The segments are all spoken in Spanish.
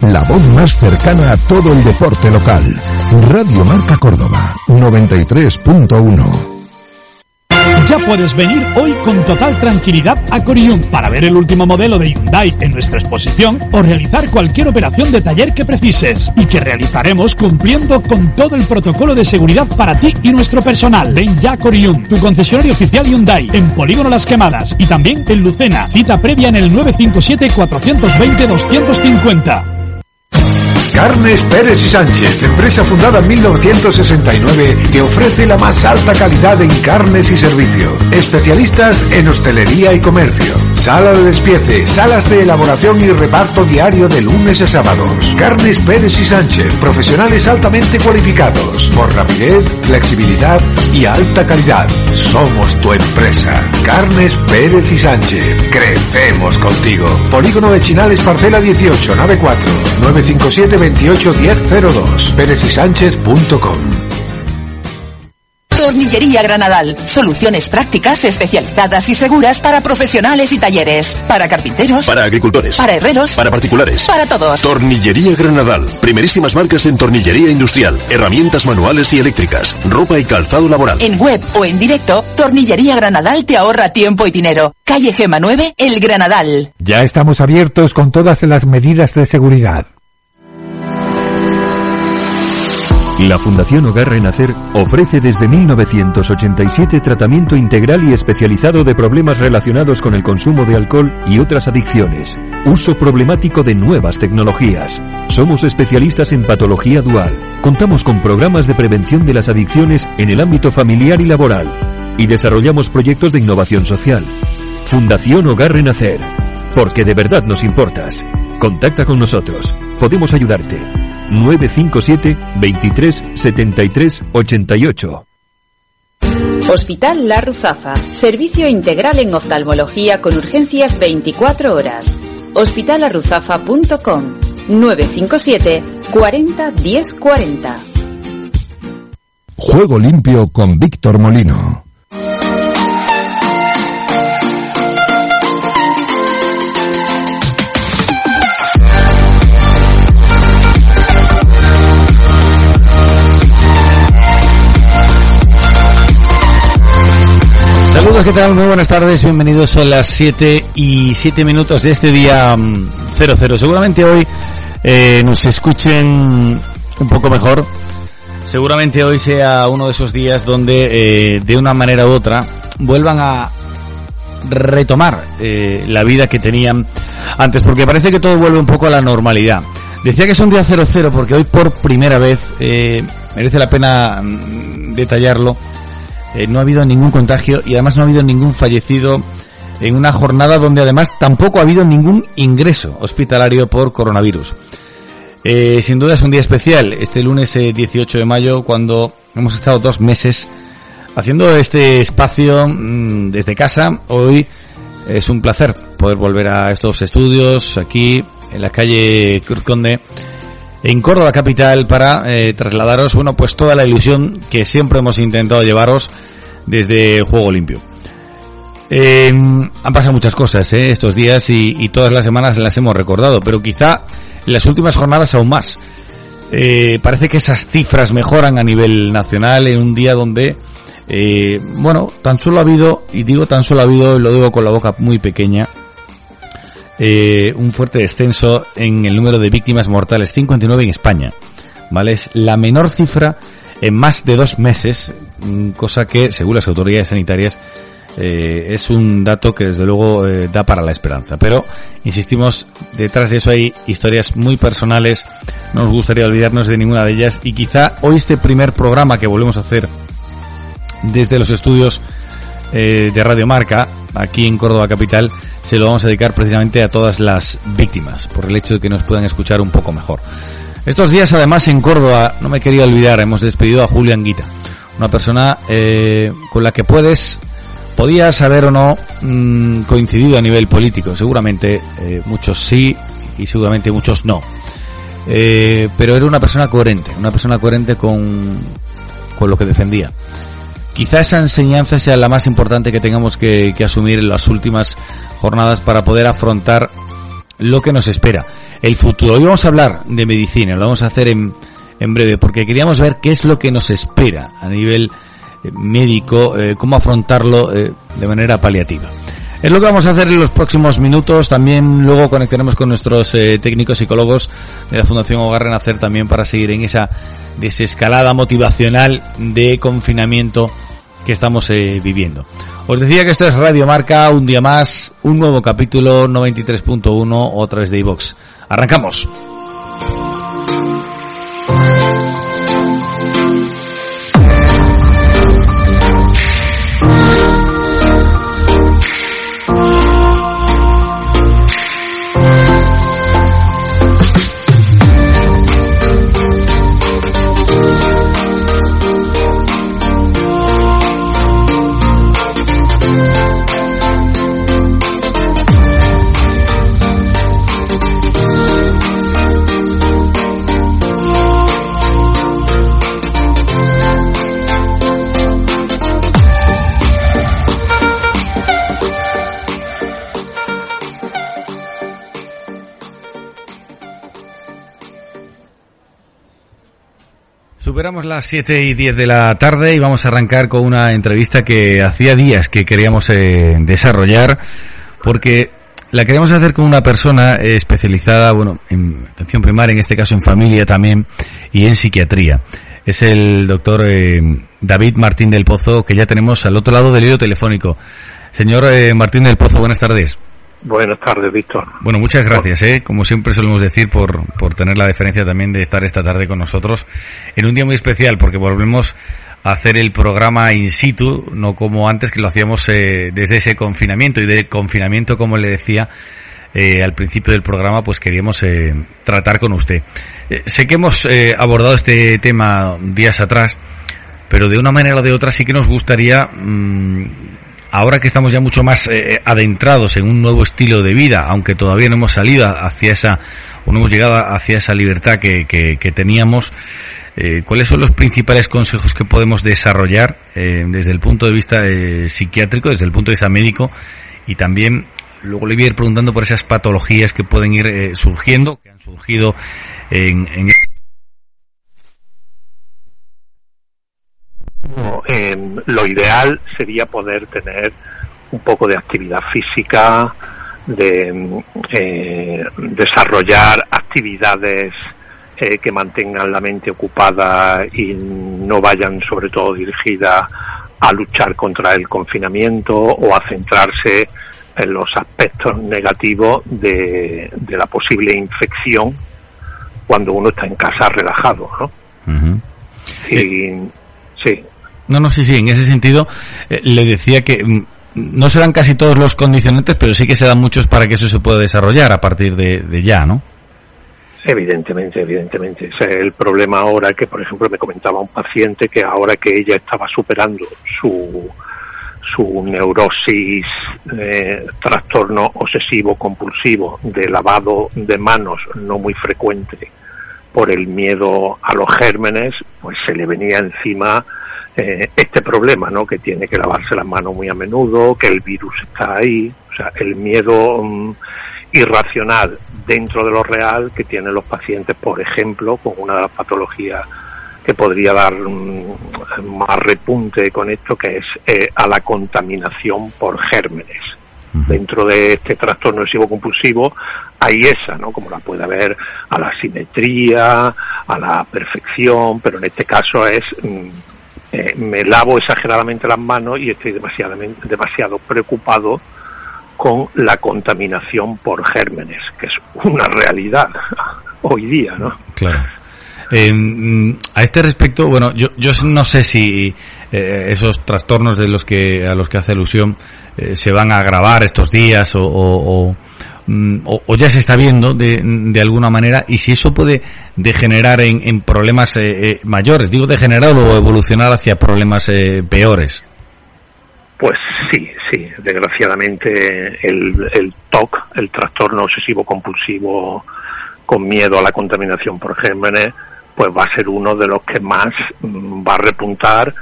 La voz más cercana a todo el deporte local. Radio Marca Córdoba, 93.1. Ya puedes venir hoy con total tranquilidad a Corium para ver el último modelo de Hyundai en nuestra exposición o realizar cualquier operación de taller que precises y que realizaremos cumpliendo con todo el protocolo de seguridad para ti y nuestro personal. Ven ya a Corium, tu concesionario oficial Hyundai en Polígono Las Quemadas y también en Lucena. Cita previa en el 957 420 250. Carnes Pérez y Sánchez, empresa fundada en 1969 que ofrece la más alta calidad en carnes y servicio. Especialistas en hostelería y comercio. Sala de despiece, salas de elaboración y reparto diario de lunes a sábados. Carnes Pérez y Sánchez, profesionales altamente cualificados por rapidez, flexibilidad y alta calidad. Somos tu empresa. Carnes Pérez y Sánchez. Crecemos contigo. Polígono de Chinales, parcela 18, nave 4, 957 28 1002. Sánchez.com Tornillería Granadal. Soluciones prácticas, especializadas y seguras para profesionales y talleres. Para carpinteros. Para agricultores. Para herreros. Para particulares. Para todos. Tornillería Granadal. Primerísimas marcas en tornillería industrial. Herramientas manuales y eléctricas. Ropa y calzado laboral. En web o en directo, Tornillería Granadal te ahorra tiempo y dinero. Calle Gema 9, El Granadal. Ya estamos abiertos con todas las medidas de seguridad. La Fundación Hogar Renacer ofrece desde 1987 tratamiento integral y especializado de problemas relacionados con el consumo de alcohol y otras adicciones. Uso problemático de nuevas tecnologías. Somos especialistas en patología dual. Contamos con programas de prevención de las adicciones en el ámbito familiar y laboral. Y desarrollamos proyectos de innovación social. Fundación Hogar Renacer. Porque de verdad nos importas. Contacta con nosotros. Podemos ayudarte. 957 23 73 88. Hospital La Ruzafa. Servicio integral en oftalmología con urgencias 24 horas. Hospitalarruzafa.com 957 40 10 40. Juego limpio con Víctor Molino. Saludos, ¿qué tal? Muy buenas tardes, bienvenidos a las 7 y 7 minutos de este día 00. Seguramente hoy eh, nos escuchen un poco mejor. Seguramente hoy sea uno de esos días donde eh, de una manera u otra vuelvan a retomar eh, la vida que tenían antes, porque parece que todo vuelve un poco a la normalidad. Decía que es un día 00 porque hoy por primera vez merece la pena mm, detallarlo eh, no ha habido ningún contagio y además no ha habido ningún fallecido en una jornada donde además tampoco ha habido ningún ingreso hospitalario por coronavirus. Eh, sin duda es un día especial, este lunes 18 eh, de mayo, cuando hemos estado dos meses haciendo este espacio mm, desde casa. Hoy es un placer poder volver a estos estudios aquí en la calle Cruz Conde en Córdoba capital para eh, trasladaros, bueno, pues toda la ilusión que siempre hemos intentado llevaros desde Juego Limpio. Eh, han pasado muchas cosas eh, estos días y, todas las semanas las hemos recordado, pero quizá en las últimas jornadas aún más. Eh, parece que esas cifras mejoran a nivel nacional en un día donde, eh, bueno, tan solo ha habido, y digo tan solo ha habido, y lo digo con la boca muy pequeña, eh, un fuerte descenso en el número de víctimas mortales, 59 en España. ¿Vale? Es la menor cifra en más de dos meses, mm, cosa que, según las autoridades sanitarias, eh, es un dato que desde luego eh, da para la esperanza. Pero, insistimos, detrás de eso hay historias muy personales, no nos gustaría olvidarnos de ninguna de ellas y quizá hoy este primer programa que volvemos a hacer desde los estudios eh, de Radio Marca, aquí en Córdoba Capital, se lo vamos a dedicar precisamente a todas las víctimas, por el hecho de que nos puedan escuchar un poco mejor. Estos días, además, en Córdoba, no me quería olvidar, hemos despedido a Julián Guita, una persona eh, con la que puedes, podías haber o no mm, coincidido a nivel político. Seguramente eh, muchos sí y seguramente muchos no. Pero era una persona coherente, una persona coherente con, con lo que defendía. Quizá esa enseñanza sea la más importante que tengamos que, asumir en las últimas jornadas para poder afrontar lo que nos espera. El futuro. Hoy vamos a hablar de medicina, lo vamos a hacer en, en breve, porque queríamos ver qué es lo que nos espera a nivel eh, médico, eh, cómo afrontarlo eh, de manera paliativa. Es lo que vamos a hacer en los próximos minutos. También luego conectaremos con nuestros eh, técnicos psicólogos de la Fundación Hogar Renacer también para seguir en esa desescalada motivacional de confinamiento que estamos eh, viviendo. Os decía que esto es Radio Marca, un día más, un nuevo capítulo 93.1 otra vez de iVox. Arrancamos. Superamos las 7 y 10 de la tarde y vamos a arrancar con una entrevista que hacía días que queríamos eh, desarrollar porque la queríamos hacer con una persona especializada, bueno, en atención primaria, en este caso en familia también y en psiquiatría. Es el doctor eh, David Martín del Pozo que ya tenemos al otro lado del hilo telefónico. Señor eh, Martín del Pozo, buenas tardes. Buenas tardes, Víctor. Bueno, muchas gracias, ¿eh? como siempre solemos decir, por, por tener la deferencia también de estar esta tarde con nosotros en un día muy especial, porque volvemos a hacer el programa in situ, no como antes que lo hacíamos eh, desde ese confinamiento y de confinamiento, como le decía eh, al principio del programa, pues queríamos eh, tratar con usted. Eh, sé que hemos eh, abordado este tema días atrás, pero de una manera o de otra sí que nos gustaría mmm, ahora que estamos ya mucho más eh, adentrados en un nuevo estilo de vida, aunque todavía no hemos salido hacia esa, o no hemos llegado hacia esa libertad que, que, teníamos, eh, ¿cuáles son los principales consejos que podemos desarrollar eh, desde el punto de vista eh, psiquiátrico, desde el punto de vista médico, y también luego le voy a ir preguntando por esas patologías que pueden ir eh, surgiendo, que han surgido en, en Eh, lo ideal sería poder tener un poco de actividad física, de eh, desarrollar actividades eh, que mantengan la mente ocupada y no vayan sobre todo dirigidas a luchar contra el confinamiento o a centrarse en los aspectos negativos de, de la posible infección cuando uno está en casa relajado, ¿no? Uh -huh. Y, sí. No, no, sí, sí, en ese sentido eh, le decía que mm, no serán casi todos los condicionantes, pero sí que se dan muchos para que eso se pueda desarrollar a partir de, ya, ¿no? Evidentemente, evidentemente. Es el problema ahora que, por ejemplo, me comentaba un paciente que ahora que ella estaba superando su, su neurosis, eh, trastorno obsesivo compulsivo de lavado de manos no muy frecuente por el miedo a los gérmenes, pues se le venía encima eh, este problema, ¿no? Que tiene que lavarse las manos muy a menudo, que el virus está ahí, o sea, el miedo um, irracional dentro de lo real que tienen los pacientes, por ejemplo, con una de las patologías que podría dar um, más repunte con esto, que es eh, a la contaminación por gérmenes. Dentro de este trastorno obsesivo compulsivo hay esa, ¿no? Como la puede haber a la simetría, a la perfección, pero en este caso es um, eh, me lavo exageradamente las manos y estoy demasiado, preocupado con la contaminación por gérmenes, que es una realidad hoy día, ¿no? Claro. a este respecto, bueno, yo, yo no sé si eh, esos trastornos de los que a los que hace alusión eh, se van a agravar estos días o, mm, o, o, ya se está viendo de, de, alguna manera y si eso puede degenerar en, en problemas eh, mayores, digo degenerar o evolucionar hacia problemas peores. Pues sí, sí, desgraciadamente el, el TOC, el trastorno obsesivo compulsivo con miedo a la contaminación por gérmenes, pues va a ser uno de los que más mm, va a repuntar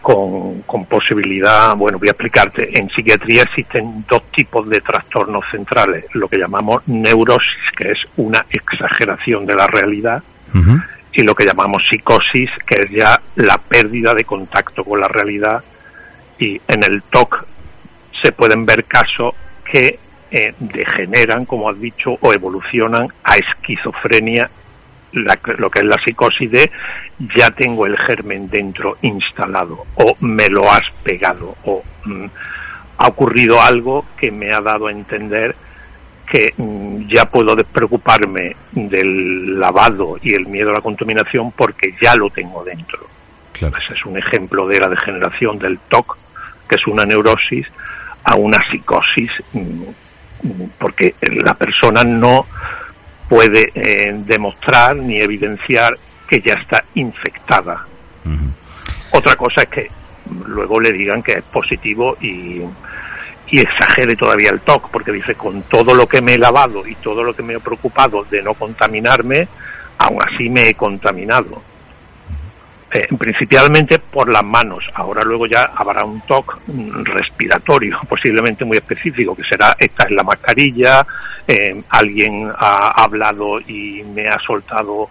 con, con, posibilidad, bueno, voy a explicarte, en psiquiatría existen dos tipos de trastornos centrales, lo que llamamos neurosis, que es una exageración de la realidad, uh -huh. y lo que llamamos psicosis, que es ya la pérdida de contacto con la realidad y en el TOC se pueden ver casos que eh, degeneran, como has dicho, o evolucionan a esquizofrenia, la, lo que es la psicosis de ya tengo el germen dentro instalado o me lo has pegado o mm, ha ocurrido algo que me ha dado a entender que mm, ya puedo despreocuparme del lavado y el miedo a la contaminación porque ya lo tengo dentro. Claro. Ese es un ejemplo de la degeneración del TOC que es una neurosis, a una psicosis, porque la persona no puede eh, demostrar ni evidenciar que ya está infectada. Uh -huh. Otra cosa es que luego le digan que es positivo y, y exagere todavía el TOC, porque dice, con todo lo que me he lavado y todo lo que me he preocupado de no contaminarme, aún así me he contaminado eh, principalmente por las manos. Ahora luego ya habrá un TOC respiratorio, posiblemente muy específico, que será esta es la mascarilla, eh, alguien ha hablado y me ha soltado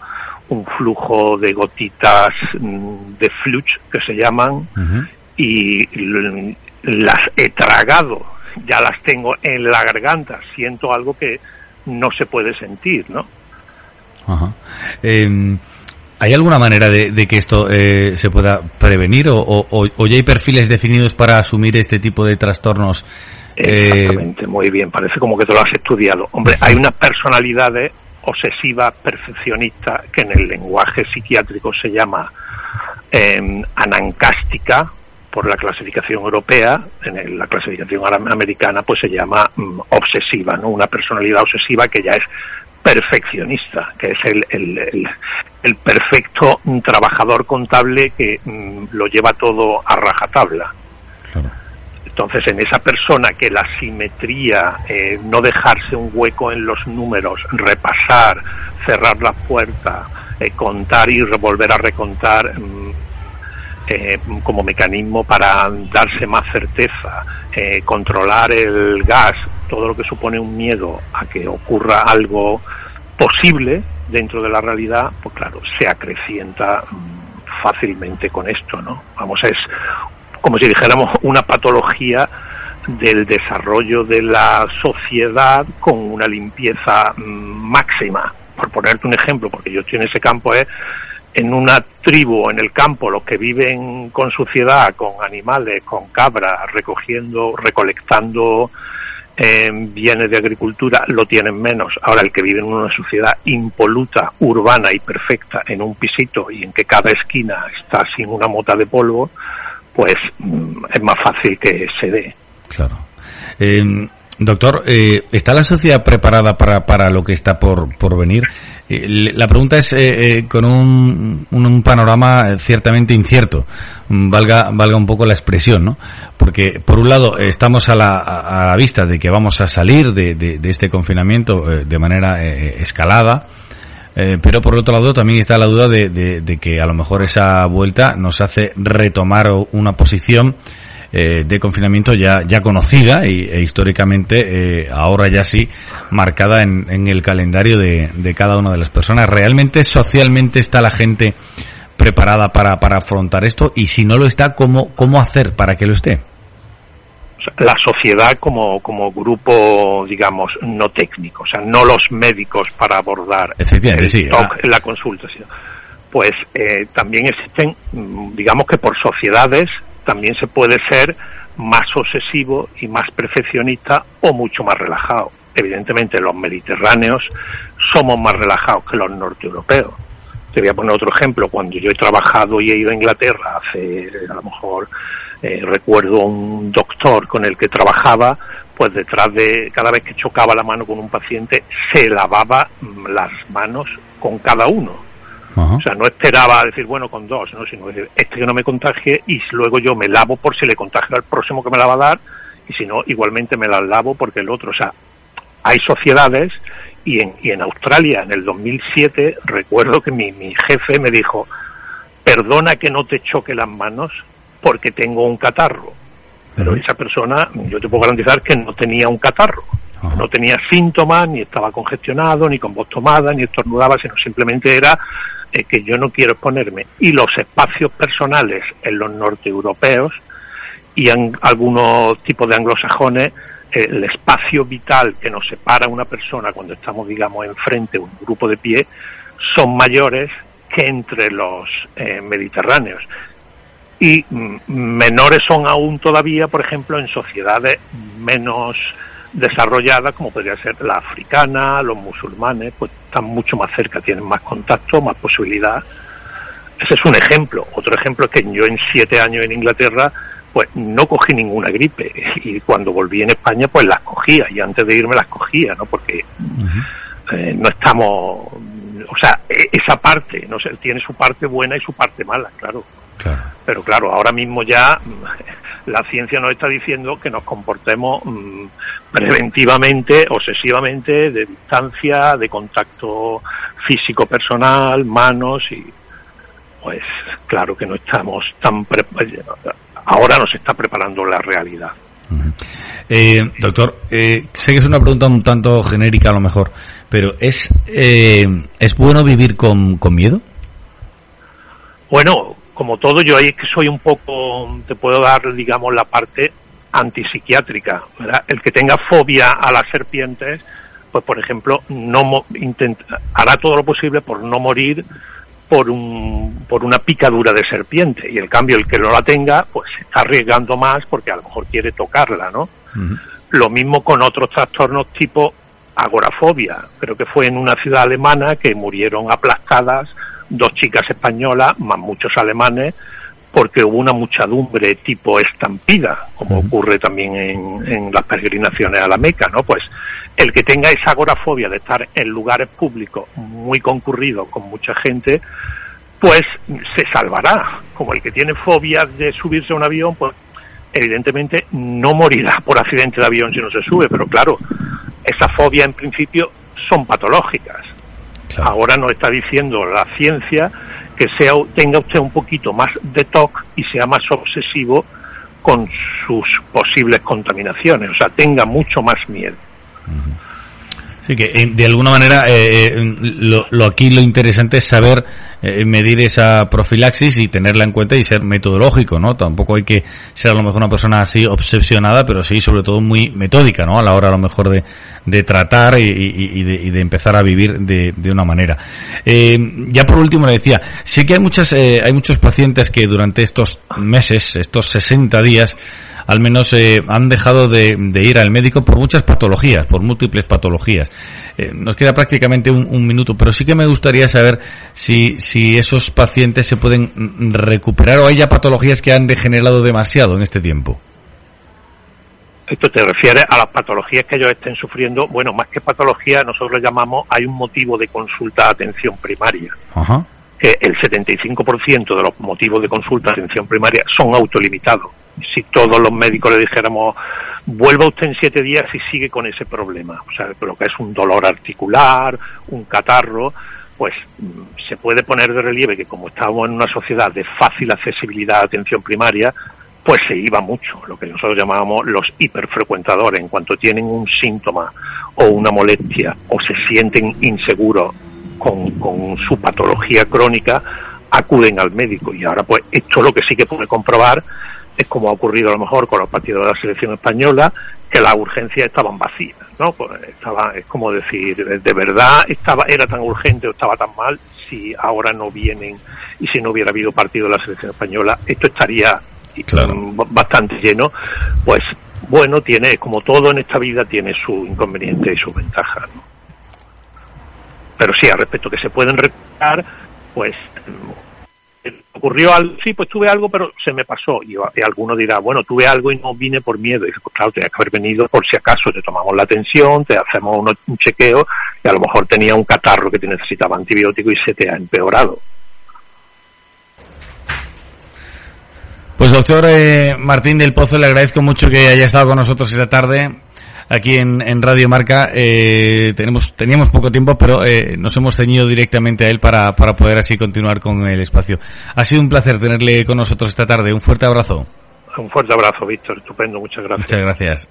un flujo de gotitas mm, de fluch que se llaman uh -huh. y las he tragado, ya las tengo en la garganta, siento algo que no se puede sentir, ¿no? Ajá. Eh... ¿Hay alguna manera de, de que esto eh, se pueda prevenir o, ya hay perfiles definidos para asumir este tipo de trastornos? Exactamente, eh... muy bien, parece como que te lo has estudiado. Hombre, hay unas personalidades obsesivas, perfeccionistas, que en el lenguaje psiquiátrico se llama eh, anancástica, por la clasificación europea, en la clasificación americana pues se llama mm, obsesiva, ¿no? Una personalidad obsesiva que ya es perfeccionista, que es el, el, el, el perfecto trabajador contable que mm, lo lleva todo a rajatabla. Claro. Entonces, en esa persona que la simetría, eh, no dejarse un hueco en los números, repasar, cerrar la puerta, eh, contar y volver a recontar mm, eh, como mecanismo para darse más certeza, eh, controlar el gas, todo lo que supone un miedo a que ocurra algo posible dentro de la realidad, pues claro, se acrecienta mmm, fácilmente con esto, ¿no? Vamos, es como si dijéramos una patología del desarrollo de la sociedad con una limpieza mmm, máxima. Por ponerte un ejemplo, porque yo estoy en ese campo, es en una tribu en el campo, los que viven con suciedad, con animales, con cabras, recogiendo, recolectando eh, bienes de agricultura, lo tienen menos. Ahora, el que vive en una sociedad impoluta, urbana y perfecta, en un pisito y en que cada esquina está sin una mota de polvo, pues mm, es más fácil que se dé. Claro. Eh, doctor, eh, ¿está la sociedad preparada para, para lo que está por, por venir? Eh, la pregunta es eh, eh, con un, un, panorama ciertamente incierto, mm, valga, valga un poco la expresión, ¿no? Porque por un lado estamos a la, a la vista de que vamos a salir de, de, de este confinamiento eh, de manera escalada, pero por otro lado también está la duda de, de, que a lo mejor esa vuelta nos hace retomar una posición eh, de confinamiento ya, ya conocida y, e históricamente eh, ahora ya sí marcada en, en el calendario de, de, cada una de las personas. ¿Realmente socialmente está la gente preparada para, para afrontar esto? Y si no lo está, ¿cómo, cómo hacer para que lo esté? la sociedad como, como grupo, digamos, no técnico, o sea, no los médicos para abordar Efectivamente, el sí, TOC, la consulta, sino pues eh, también existen, mm, digamos que por sociedades también se puede ser más obsesivo y más perfeccionista o mucho más relajado. Evidentemente los mediterráneos somos más relajados que los norteeuropeos. Te voy a poner otro ejemplo. Cuando yo he trabajado y he ido a Inglaterra, hace a lo mejor eh, recuerdo un doctor con el que trabajaba, pues detrás de cada vez que chocaba la mano con un paciente se lavaba las manos con cada uno o sea, no esperaba decir, bueno, con dos, ¿no? sino decir, este que no me contagie y luego yo me lavo por si le contagio al próximo que me la va a dar y si no, igualmente me la lavo porque el otro. O sea, hay sociedades y en, y en Australia en el 2007 recuerdo que mi, mi jefe me dijo, perdona que no te choque las manos porque tengo un catarro. Pero esa persona, yo te puedo garantizar que no tenía un catarro. No tenía síntomas, ni estaba congestionado, ni con voz tomada, ni estornudaba, sino simplemente era eh, que yo no quiero exponerme. Y los espacios personales en los norteeuropeos y en algunos tipos de anglosajones, eh, el espacio vital que nos separa una persona cuando estamos, digamos, enfrente un grupo de pie, son mayores que entre los eh, mediterráneos. Y menores son aún todavía, por ejemplo, en sociedades menos desarrolladas, como podría ser la africana, los musulmanes, pues están mucho más cerca, tienen más contacto, más posibilidad. Ese es un ejemplo. Otro ejemplo es que yo en siete años en Inglaterra, pues no cogí ninguna gripe y cuando volví en España, pues las cogía y antes de irme las cogía, ¿no? Porque eh, no estamos, o sea, e, esa parte, no sé, tiene su parte buena y su parte mala, claro. Pero claro, ahora mismo ya la ciencia nos está diciendo que nos comportemos mm, preventivamente, obsesivamente, de distancia, de contacto físico personal, manos y pues claro que no estamos tan ahora nos está preparando la realidad. Eh, doctor, eh, sé que es una pregunta un tanto genérica a lo mejor, pero ¿es, eh, ¿es bueno vivir con, con miedo? Bueno, como todo, yo ahí que soy un poco, te puedo dar, digamos, la parte antipsiquiátrica, ¿verdad? El que tenga fobia a las serpientes, pues por ejemplo, no hará todo lo posible por no morir por un, por una picadura de serpiente. Y el cambio el que no la tenga pues se está arriesgando más porque a lo mejor quiere tocarla no lo mismo con otros trastornos tipo agorafobia. Creo que fue en una ciudad alemana que murieron aplastadas dos chicas españolas, más muchos alemanes, porque hubo una muchedumbre tipo estampida, como ocurre también en, las peregrinaciones a la Meca, ¿no? Pues el que tenga esa agorafobia de estar en lugares públicos muy concurridos con mucha gente, pues se salvará. Como el que tiene fobia de subirse a un avión, pues evidentemente no morirá por accidente de avión si no se sube, pero claro, esa fobia en principio son patológicas. Ahora nos está diciendo la ciencia que sea, tenga usted un poquito más de TOC y sea más obsesivo con sus posibles contaminaciones, o sea, tenga mucho más miedo. Sí, que eh, de alguna manera eh, eh, lo, aquí lo interesante es saber medir esa profilaxis y tenerla en cuenta y ser metodológico, ¿no? Tampoco hay que ser a lo mejor una persona así obsesionada, pero sí sobre todo muy metódica, ¿no? A la hora a lo mejor de, de tratar y, de, empezar a vivir de, de una manera. ya por último le decía, sí que hay muchas, hay muchos pacientes que durante estos meses, estos 60 días, al menos eh, han dejado de, ir al médico por muchas patologías, por múltiples patologías. Eh, nos queda prácticamente un, minuto, pero sí que me gustaría saber si, si esos pacientes se pueden recuperar o hay ya patologías que han degenerado demasiado en este tiempo. Esto te refiere a las patologías que ellos estén sufriendo. Bueno, más que patología, nosotros llamamos, hay un motivo de consulta a atención primaria. Ajá. Que el 75% de los motivos de consulta a atención primaria son autolimitados si todos los médicos le dijéramos vuelva usted en siete días y sigue con ese problema, o sea, lo que es un dolor articular, un catarro, pues mm, se puede poner de relieve que como estamos en una sociedad de fácil accesibilidad a atención primaria, pues se iba mucho, lo que nosotros llamábamos los hiperfrecuentadores, en cuanto tienen un síntoma o una molestia o se sienten inseguros con, con su patología crónica, acuden al médico. Y ahora pues esto lo que sí que puede comprobar es como ha ocurrido a lo mejor con los partidos de la selección española, que las urgencias estaban vacías, ¿no? Pues estaba, es como decir, de verdad estaba, era tan urgente o estaba tan mal, si ahora no vienen y si no hubiera habido partido de la selección española, esto estaría mm, bastante lleno, pues bueno, tiene, como todo en esta vida, tiene su inconveniente y su ventaja. Pero sí, al respecto que se pueden recuperar, pues ocurrió algo, sí, pues tuve algo, pero se me pasó. Y, alguno dirá, bueno, tuve algo y no vine por miedo. Y pues claro, tenía que haber venido por si acaso, te tomamos la atención, te hacemos un chequeo y a lo mejor tenía un catarro que te necesitaba antibiótico y se te ha empeorado. Pues doctor eh, Martín del Pozo, le agradezco mucho que haya estado con nosotros esta tarde aquí en, Radio Marca. Eh, tenemos, teníamos poco tiempo, pero eh, nos hemos ceñido directamente a él para, para poder así continuar con el espacio. Ha sido un placer tenerle con nosotros esta tarde. Un fuerte abrazo. Un fuerte abrazo, Víctor. Estupendo. Muchas gracias. Muchas gracias.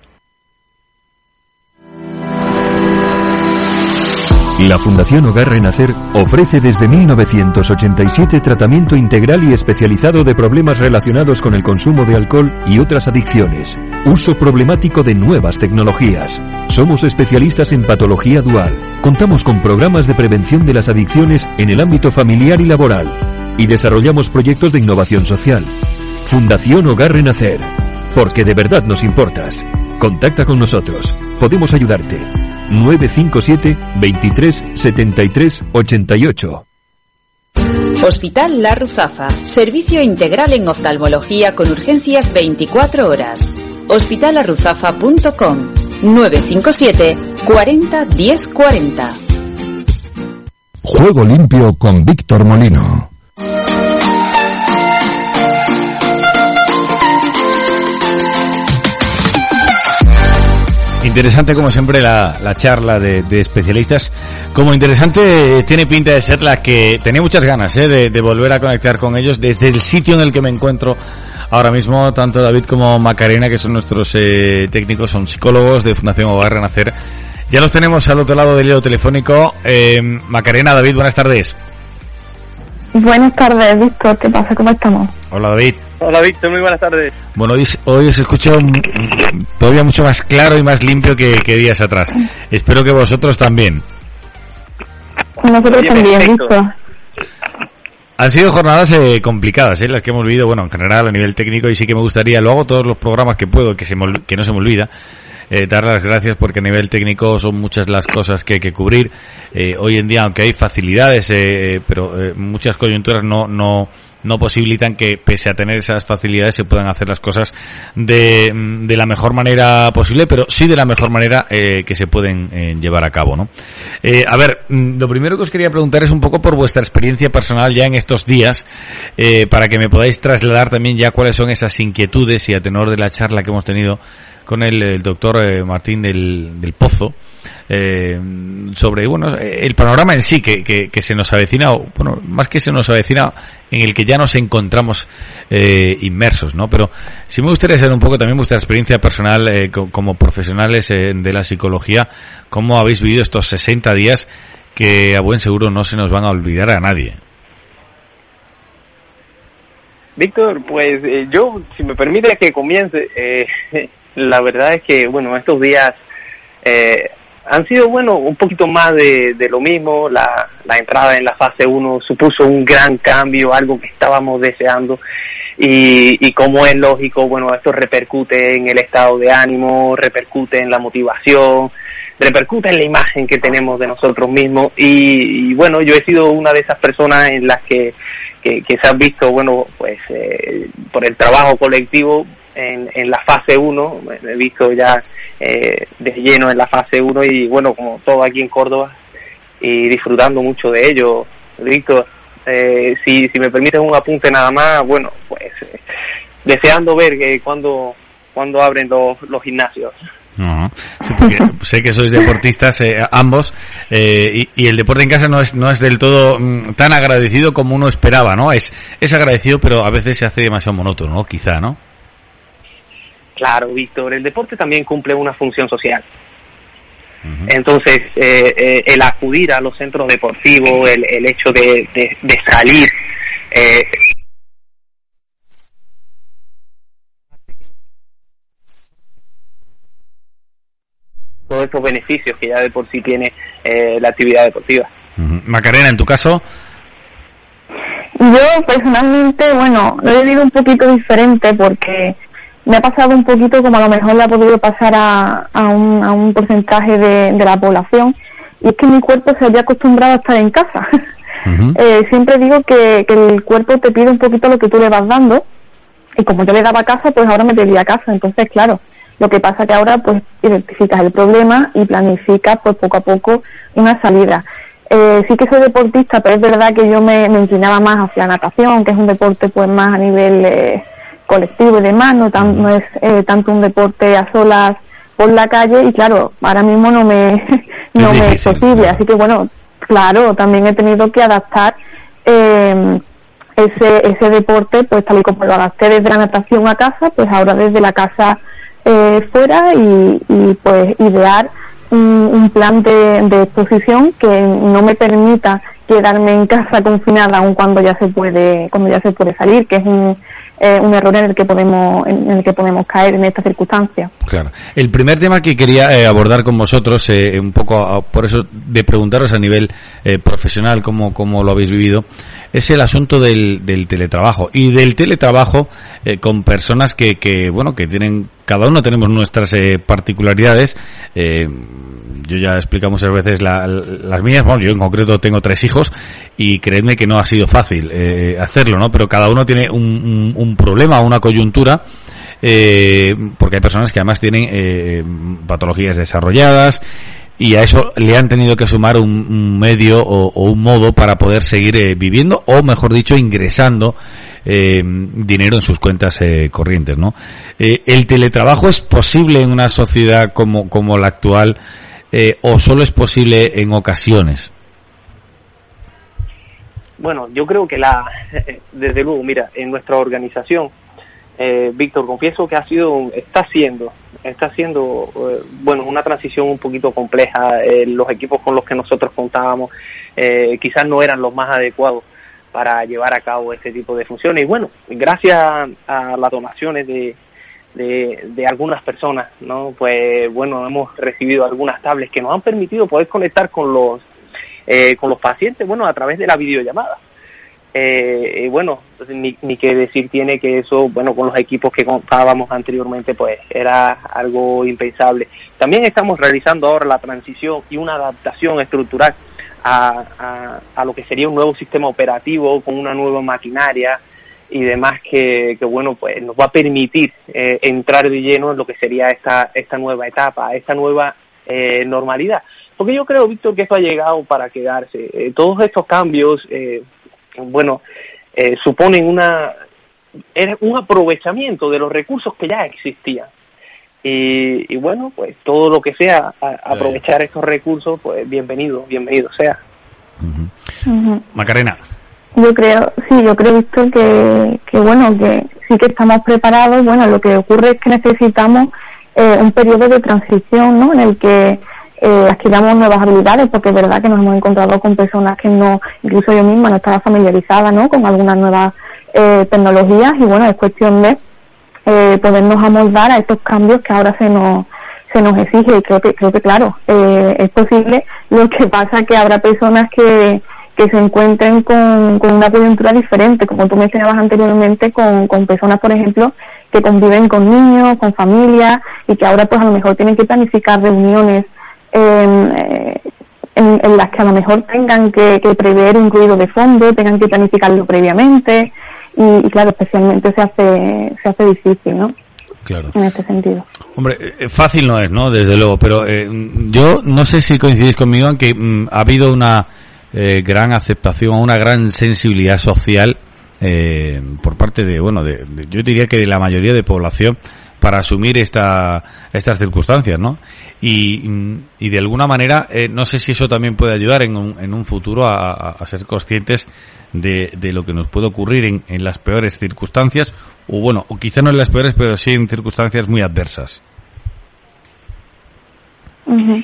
La Fundación Hogar Renacer ofrece desde 1987 tratamiento integral y especializado de problemas relacionados con el consumo de alcohol y otras adicciones. Uso problemático de nuevas tecnologías. Somos especialistas en patología dual. Contamos con programas de prevención de las adicciones en el ámbito familiar y laboral. Y desarrollamos proyectos de innovación social. Fundación Hogar Renacer. Porque de verdad nos importas. Contacta con nosotros. Podemos ayudarte. 957 23 73 88. Hospital La Ruzafa. Servicio integral en oftalmología con urgencias 24 horas. Hospitalarruzafa.com 957 40 10 40. Juego limpio con Víctor Molino. Interesante como siempre la, charla de, especialistas. Como interesante tiene pinta de ser la que tenía muchas ganas ¿eh? de, volver a conectar con ellos desde el sitio en el que me encuentro ahora mismo. Tanto David como Macarena, que son nuestros eh, técnicos, son psicólogos de Fundación Hogar Renacer. Ya los tenemos al otro lado del hilo telefónico. Eh, Macarena, David, buenas tardes. Buenas tardes, Víctor. ¿Qué pasa? ¿Cómo estamos? Hola, David. Hola, Víctor. Muy buenas tardes. Bueno, hoy, hoy os escucho todavía mucho más claro y más limpio que, días atrás. Espero que vosotros también. Nosotros también, Víctor. Han sido jornadas eh, complicadas, ¿eh? las que hemos vivido, bueno, en general a nivel técnico y sí que me gustaría, lo hago todos los programas que puedo, que, se que no se me olvida, eh, dar las gracias porque a nivel técnico son muchas las cosas que hay que cubrir. Eh, hoy en día, aunque hay facilidades, eh, pero eh, muchas coyunturas no, no, no posibilitan que, pese a tener esas facilidades, se puedan hacer las cosas de, de la mejor manera posible, pero sí de la mejor manera eh, que se pueden eh, llevar a cabo, ¿no? Eh, a ver, mm, lo primero que os quería preguntar es un poco por vuestra experiencia personal ya en estos días, para que me podáis trasladar también ya cuáles son esas inquietudes y a tenor de la charla que hemos tenido con el, doctor eh, Martín del, del Pozo eh, sobre bueno el panorama en sí que, que, se nos avecina bueno más que se nos avecina en el que ya nos encontramos eh, inmersos no pero si me gustaría saber un poco también vuestra experiencia personal eh, como profesionales de la psicología cómo habéis vivido estos 60 días que a buen seguro no se nos van a olvidar a nadie Víctor, pues yo, si me permite que comience, eh, la verdad es que, bueno, estos días eh, han sido, bueno, un poquito más de, lo mismo. La, la entrada en la fase 1 supuso un gran cambio, algo que estábamos deseando. Y, y como es lógico, bueno, esto repercute en el estado de ánimo, repercute en la motivación, repercute en la imagen que tenemos de nosotros mismos. Y, bueno, yo he sido una de esas personas en las que, que, se han visto, bueno, pues eh, por el trabajo colectivo, en, en la fase 1, me he visto ya eh, de lleno en la fase 1 y bueno, como todo aquí en Córdoba y disfrutando mucho de ello. Víctor, eh, si, si me permiten un apunte nada más, bueno, pues deseando ver que cuando, cuando abren los, los gimnasios. sé que sois deportistas eh, ambos eh, y, y, el deporte en casa no es no es del todo mm, tan agradecido como uno esperaba, ¿no? Es es agradecido, pero a veces se hace demasiado monótono, ¿no? Quizá, ¿no? Claro, Víctor, el deporte también cumple una función social. Entonces, eh, eh, el acudir a los centros deportivos, el, el hecho de, de, salir, eh, todos esos beneficios que ya de por sí tiene la actividad deportiva. Macarena, en tu caso, Yo personalmente, bueno, lo he vivido un poquito diferente porque me ha pasado un poquito como a lo mejor le ha podido pasar a, a, un, a un porcentaje de, de la población y es que mi cuerpo se había acostumbrado a estar en casa. Eh, siempre digo que, que el cuerpo te pide un poquito lo que tú le vas dando y como yo le daba casa, pues ahora me pedía casa. Entonces, claro, lo que pasa que ahora pues identificas el problema y planificas pues poco a poco una salida. Eh, sí que soy deportista, pero es verdad que yo me, me inclinaba más hacia natación, que es un deporte pues más a nivel eh, colectivo y demás, no, tan, no es eh, tanto un deporte a solas por la calle y claro, ahora mismo no me, no me es posible, así que bueno, claro, también he tenido que adaptar eh, ese, ese deporte, pues tal y como lo adapté desde la natación a casa, pues ahora desde la casa eh, fuera y, y pues idear un, un plan de, de exposición que no me permita quedarme en casa confinada aun cuando ya se puede cuando ya se puede salir que es un, eh, un error en el que podemos en el que podemos caer en estas circunstancias Claro. El primer tema que quería eh, abordar con vosotros, eh, un poco a- por eso de preguntaros a nivel eh, profesional cómo, cómo lo habéis vivido, es el asunto del, del teletrabajo y del teletrabajo eh, con personas que, que, bueno, que tienen, cada uno tenemos nuestras eh, particularidades. Yo ya he explicado muchas veces la- las mías, bueno, yo en concreto tengo tres hijos y creedme que no ha sido fácil eh, hacerlo, ¿no? Pero cada uno tiene un, un- un problema, una coyuntura eh, porque hay personas que además tienen eh, patologías desarrolladas y a eso le han tenido que sumar un, un medio o, o un modo para poder seguir eh, viviendo o mejor dicho ingresando eh, dinero en sus cuentas eh, corrientes no Eh, el teletrabajo es posible en una sociedad como como la actual eh, o solo es posible en ocasiones Bueno, yo creo que la, desde luego, mira, en nuestra organización, eh, Víctor, confieso que ha sido, está siendo, está siendo, eh, bueno, una transición un poquito compleja. Eh, los equipos con los que nosotros contábamos eh, quizás no eran los más adecuados para llevar a cabo este tipo de funciones. Y bueno, gracias a las donaciones de, de, algunas personas, ¿no? Pues bueno, hemos recibido algunas tablets que nos han permitido poder conectar con los eh, con los pacientes, bueno, a través de la videollamada. Eh, y bueno, ni, ni que decir tiene que eso, bueno, con los equipos que contábamos anteriormente, pues era algo impensable. También estamos realizando ahora la transición y una adaptación estructural a, a, a lo que sería un nuevo sistema operativo con una nueva maquinaria y demás que, que bueno, pues nos va a permitir eh, entrar de lleno en lo que sería esta, esta nueva etapa, esta nueva eh, normalidad. Porque yo creo, Víctor, que esto ha llegado para quedarse. Eh, todos estos cambios, eh, bueno, eh, suponen una un aprovechamiento de los recursos que ya existían. Y, y bueno, pues todo lo que sea a- aprovechar estos recursos, pues bienvenido, bienvenido sea. Macarena Yo creo, sí, yo creo, Víctor, que, que bueno, que sí que estamos preparados. Bueno, lo que ocurre es que necesitamos eh, un periodo de transición, ¿no? En el que eh, adquiramos nuevas habilidades, porque es verdad que nos hemos encontrado con personas que no, incluso yo misma no estaba familiarizada, ¿no? Con algunas nuevas eh, tecnologías y bueno, es cuestión de eh, podernos amoldar a estos cambios que ahora se nos se nos exige y creo que creo que claro eh, es posible lo que pasa que habrá personas que que se encuentren con, con una coyuntura diferente como tú mencionabas anteriormente con, con personas por ejemplo que conviven con niños con familias y que ahora pues a lo mejor tienen que planificar reuniones eh, en, en las que a lo mejor tengan que, que prever un ruido de fondo tengan que planificarlo previamente y, y claro especialmente se hace se hace difícil no Claro. en este sentido Hombre, eh, fácil no es, ¿no? Desde luego, pero eh, yo no sé si coincidís conmigo en que mm, ha habido una eh, gran aceptación, una gran sensibilidad social eh, por parte de, bueno, de, yo diría que de la mayoría de población para asumir esta, estas circunstancias, ¿no? Y, y de alguna manera, eh, no sé si eso también puede ayudar en un, en un futuro a, a- a ser conscientes de, de lo que nos puede ocurrir en, en las peores circunstancias, o bueno, o quizá no en las peores, pero sí en circunstancias muy adversas. Ujú.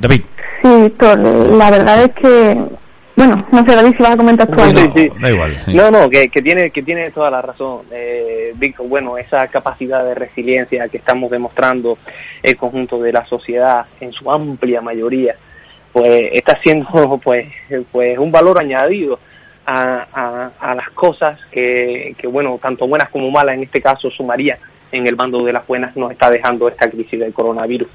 David. Sí, Víctor, la verdad es que, bueno, no sé, David, si vas a comentar tú algo. Sí, sí. Da igual. sí. No, no, que, que tiene que tiene toda la razón, eh, Víctor. Bueno, esa capacidad de resiliencia que estamos demostrando el conjunto de la sociedad en su amplia mayoría, pues está siendo pues pues un valor añadido a, a, las cosas que, que, bueno, tanto buenas como malas en este caso sumaría en el bando de las buenas nos está dejando esta crisis del coronavirus.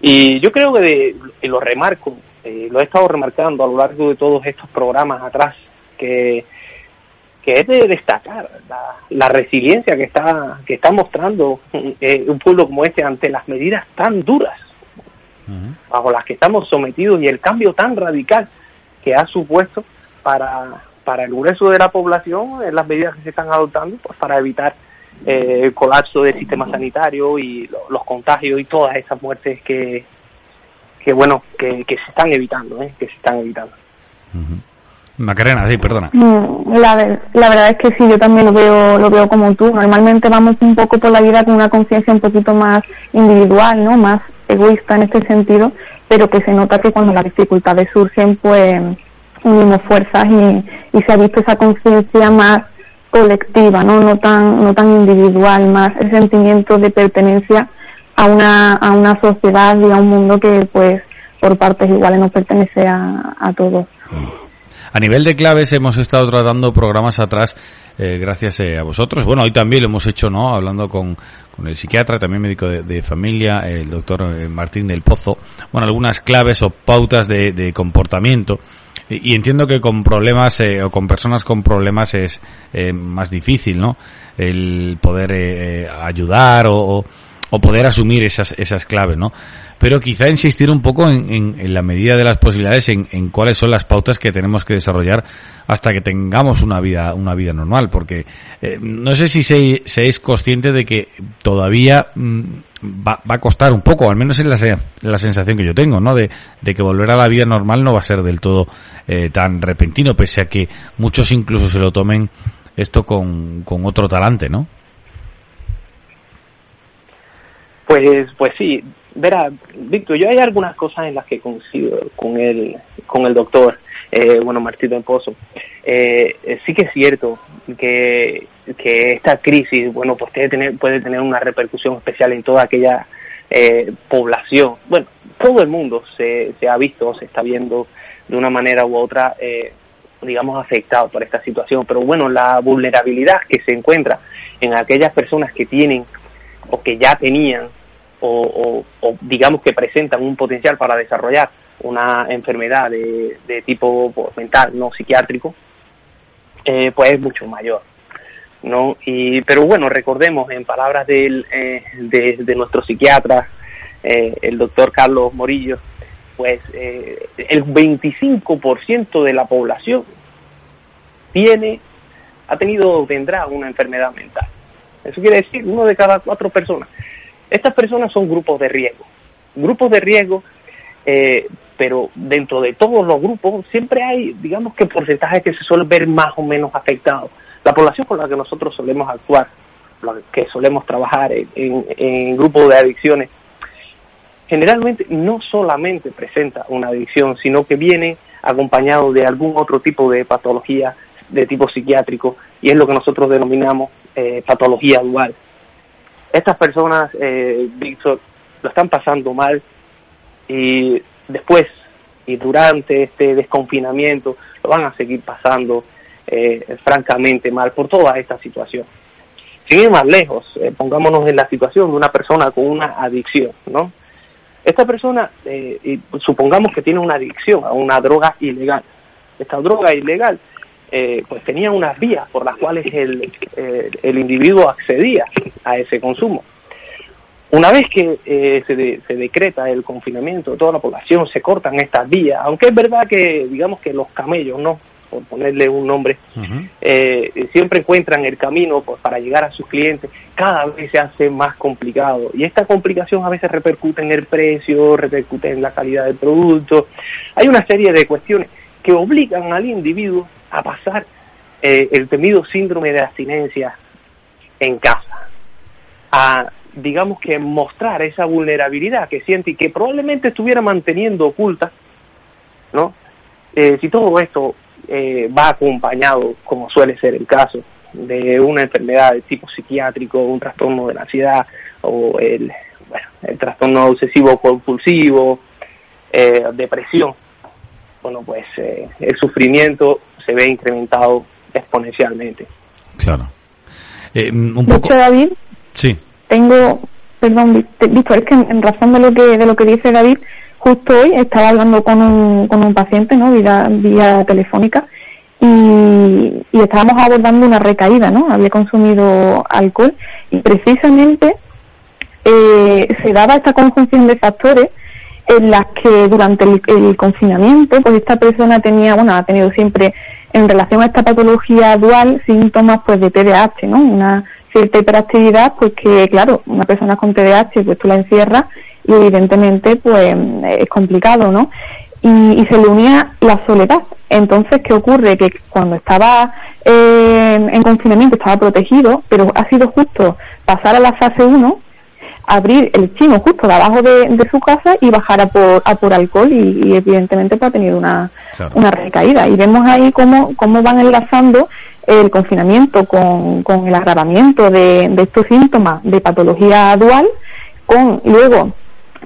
Y yo creo que, de, y lo remarco, eh, lo he estado remarcando a lo largo de todos estos programas atrás, que, que es de destacar la, la resiliencia que está, que está mostrando eh, un pueblo como este ante las medidas tan duras bajo las que estamos sometidos y el cambio tan radical que ha supuesto para, para el grueso de la población en las medidas que se están adoptando pues para evitar eh, el colapso del sistema sanitario y los contagios y todas esas muertes que, que bueno, que, que se están evitando, ¿eh? que se están evitando. Macarena, sí, perdona. La, la verdad es que sí, yo también lo veo, lo veo como tú. Normalmente vamos un poco por la vida con una conciencia un poquito más individual, ¿no? Más egoísta en este sentido, pero que se nota que cuando las dificultades surgen, pues unimos fuerzas y, y se ha visto esa conciencia más colectiva, ¿no? No tan, no tan individual, más el sentimiento de pertenencia a una, a una sociedad y a un mundo que, pues, por partes iguales nos pertenece a, a todos. A nivel de claves hemos estado tratando programas atrás eh, gracias eh, a vosotros. Bueno, hoy también lo hemos hecho, ¿no? Hablando con, con el psiquiatra, también médico de, familia, el doctor eh, Martín del Pozo. Bueno, algunas claves o pautas de, de comportamiento y entiendo que con problemas eh, o con personas con problemas es eh, más difícil, ¿no? El poder eh, ayudar o, o, poder asumir esas, esas claves, ¿no? Pero quizá insistir un poco en, en, la medida de las posibilidades en, en, cuáles son las pautas que tenemos que desarrollar hasta que tengamos una vida, una vida normal, porque no sé si se, seáis consciente de que todavía mm, va, va a costar un poco, al menos es la, la sensación que yo tengo, ¿no? De, de, que volver a la vida normal no va a ser del todo eh, tan repentino, pese a que muchos incluso se lo tomen esto con, con otro talante, ¿no? Pues, pues sí, verá, Víctor, yo hay algunas cosas en las que coincido con el, con el doctor, eh, bueno, Martito en Pozo. Eh, sí que es cierto que, que esta crisis, bueno, pues puede tener, puede tener una repercusión especial en toda aquella eh, población. Bueno, todo el mundo se, se ha visto, se está viendo de una manera u otra, eh, digamos, afectado por esta situación. Pero bueno, la vulnerabilidad que se encuentra en aquellas personas que tienen o que ya tenían o, digamos que presentan un potencial para desarrollar una enfermedad de, de tipo pues, mental, no psiquiátrico, eh, pues es mucho mayor. ¿no? Y, pero bueno, recordemos en palabras del, eh, de, de, nuestro psiquiatra, eh, el doctor Carlos Morillo, pues eh, el 25% de la población tiene, ha tenido o tendrá una enfermedad mental. Eso quiere decir uno de cada cuatro personas. Estas personas son grupos de riesgo. Grupos de riesgo eh, pero dentro de todos los grupos siempre hay, digamos que porcentajes que se suelen ver más o menos afectados. La población con la que nosotros solemos actuar, que solemos trabajar en grupos de adicciones, generalmente no solamente presenta una adicción, sino que viene acompañado de algún otro tipo de patología de tipo psiquiátrico y es lo que nosotros denominamos eh, patología dual. Estas personas, eh, lo están pasando mal y después y durante este desconfinamiento lo van a seguir pasando eh, francamente mal por toda esta situación. Sin ir más lejos, eh, pongámonos en la situación de una persona con una adicción, ¿no? Esta persona, eh, supongamos que tiene una adicción a una droga ilegal. Esta droga ilegal, eh, pues tenía unas vías por las cuales el, eh, el individuo accedía a ese consumo. Una vez que eh, se, de, se, decreta el confinamiento de toda la población, se cortan estas vías, aunque es verdad que, digamos que los camellos, ¿no? Por ponerle un nombre, uh -huh. eh, siempre encuentran el camino pues, para llegar a sus clientes, cada vez se hace más complicado. Y esta complicación a veces repercute en el precio, repercute en la calidad del producto. Hay una serie de cuestiones que obligan al individuo a pasar eh, el temido síndrome de abstinencia en casa, a digamos que mostrar esa vulnerabilidad que siente y que probablemente estuviera manteniendo oculta, ¿no? Eh, si todo esto eh, va acompañado, como suele ser el caso, de una enfermedad de tipo psiquiátrico, un trastorno de la ansiedad o el, bueno, el trastorno obsesivo compulsivo, eh, depresión, bueno, pues eh, el sufrimiento se ve incrementado exponencialmente. Claro. Eh, un De poco... David, Sí. tengo, perdón, Víctor, es que en, en razón de lo que de lo que dice David, justo hoy estaba hablando con un, con un paciente, ¿no? Vía, vía telefónica y, y estábamos abordando una recaída, ¿no? Había consumido alcohol y precisamente eh, se daba esta conjunción de factores en las que durante el, confinamiento, pues esta persona tenía, bueno, ha tenido siempre en relación a esta patología dual síntomas pues de TDAH, ¿no? Una cierta hiperactividad, pues que claro, una persona con TDAH pues tú la encierras y evidentemente pues es complicado, ¿no? Y, y se le unía la soledad. Entonces, ¿qué ocurre? Que cuando estaba eh, en confinamiento estaba protegido, pero ha sido justo pasar a la fase 1 abrir el chino justo debajo de, de su casa y bajar a por, a por alcohol y, y evidentemente pues ha tenido una, Claro. una recaída. Y vemos ahí cómo, cómo van enlazando el confinamiento con, con el agravamiento de, de estos síntomas de patología dual con luego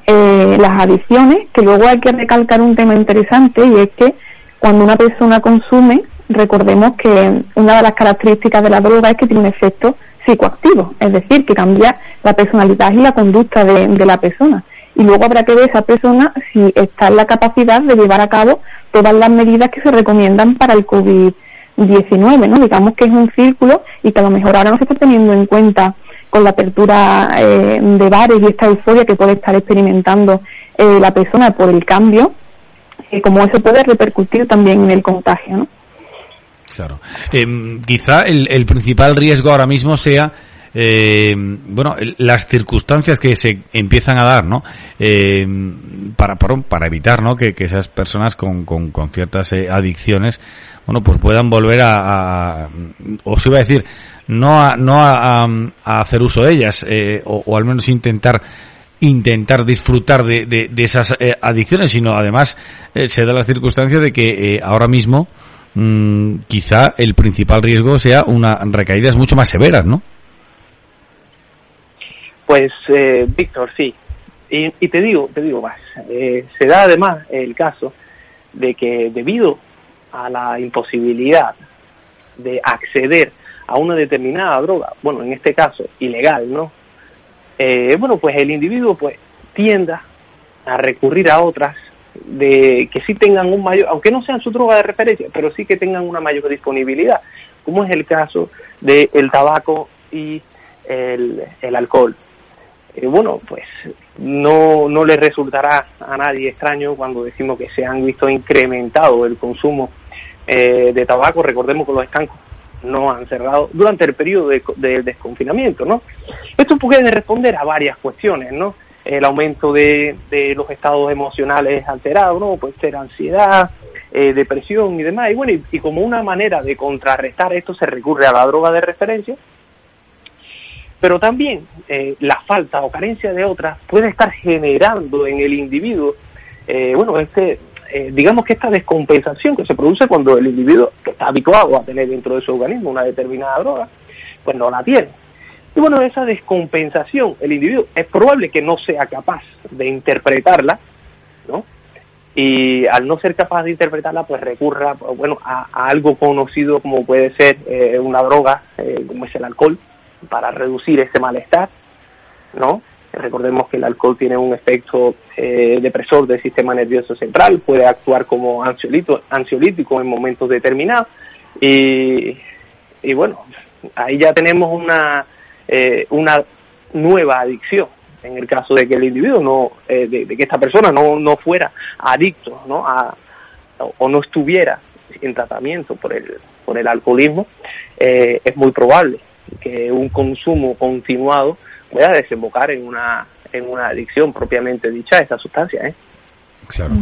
eh, las adicciones, que luego hay que recalcar un tema interesante y es que cuando una persona consume, recordemos que una de las características de la droga es que tiene un efecto psicoactivo, es decir, que cambia la personalidad y la conducta de, de la persona. Y luego habrá que ver esa persona si está en la capacidad de llevar a cabo todas las medidas que se recomiendan para el COVID-19, ¿no? Digamos que es un círculo y que a lo mejor ahora no se está teniendo en cuenta con la apertura eh, de bares y esta euforia que puede estar experimentando eh, la persona por el cambio, eh, como eso puede repercutir también en el contagio, ¿no? Claro. Eh, quizá el, el principal riesgo ahora mismo sea eh, bueno, las circunstancias que se empiezan a dar, ¿no? Eh, para, para, para evitar, ¿no? Que, que esas personas con, con, con ciertas eh, adicciones, bueno, pues puedan volver a, a- os iba a decir, no a, no a, hacer uso de ellas, eh, o, o al menos intentar intentar disfrutar de, de, esas eh, adicciones, sino además eh, se da la circunstancia de que ahora mismo mm, quizá el principal riesgo sea una recaídas mucho más severas, ¿no? Pues, eh, Víctor, sí. Y, y te digo, te digo más. Eh, se da además el caso de que debido a la imposibilidad de acceder a una determinada droga, bueno, en este caso ilegal, ¿no? Eh, bueno, pues el individuo pues tienda a recurrir a otras de que sí tengan un mayor, aunque no sean su droga de referencia, pero sí que tengan una mayor disponibilidad, como es el caso del tabaco y el, el alcohol. Eh, bueno, pues no, no le resultará a nadie extraño cuando decimos que se han visto incrementado el consumo eh, de tabaco. Recordemos que los estancos no han cerrado durante el periodo de, de desconfinamiento, ¿no? Esto puede responder a varias cuestiones, ¿no? El aumento de, de los estados emocionales alterados. Puede ser ansiedad, eh, depresión y demás. Y bueno, y, y como una manera de contrarrestar esto se recurre a la droga de referencia, pero también eh, la falta o carencia de otras puede estar generando en el individuo, eh, bueno, este, eh, digamos que esta descompensación que se produce cuando el individuo que está habituado a tener dentro de su organismo una determinada droga, pues no la tiene. Y bueno, esa descompensación, el individuo es probable que no sea capaz de interpretarla, ¿no? Y al no ser capaz de interpretarla, pues recurra, bueno, a, algo conocido como puede ser eh, una droga, eh, como es el alcohol, para reducir ese malestar, ¿no? Recordemos que el alcohol tiene un efecto eh, depresor del sistema nervioso central, puede actuar como ansiolítico en momentos determinados y, y bueno, ahí ya tenemos una, eh, una nueva adicción en el caso de que el individuo no, eh, de, de que esta persona no, no fuera adicto, ¿no? A, o, no estuviera en tratamiento por el, por el alcoholismo, eh, es muy probable que un consumo continuado pueda desembocar en una en una adicción propiamente dicha a esa sustancia, ¿eh? Claro.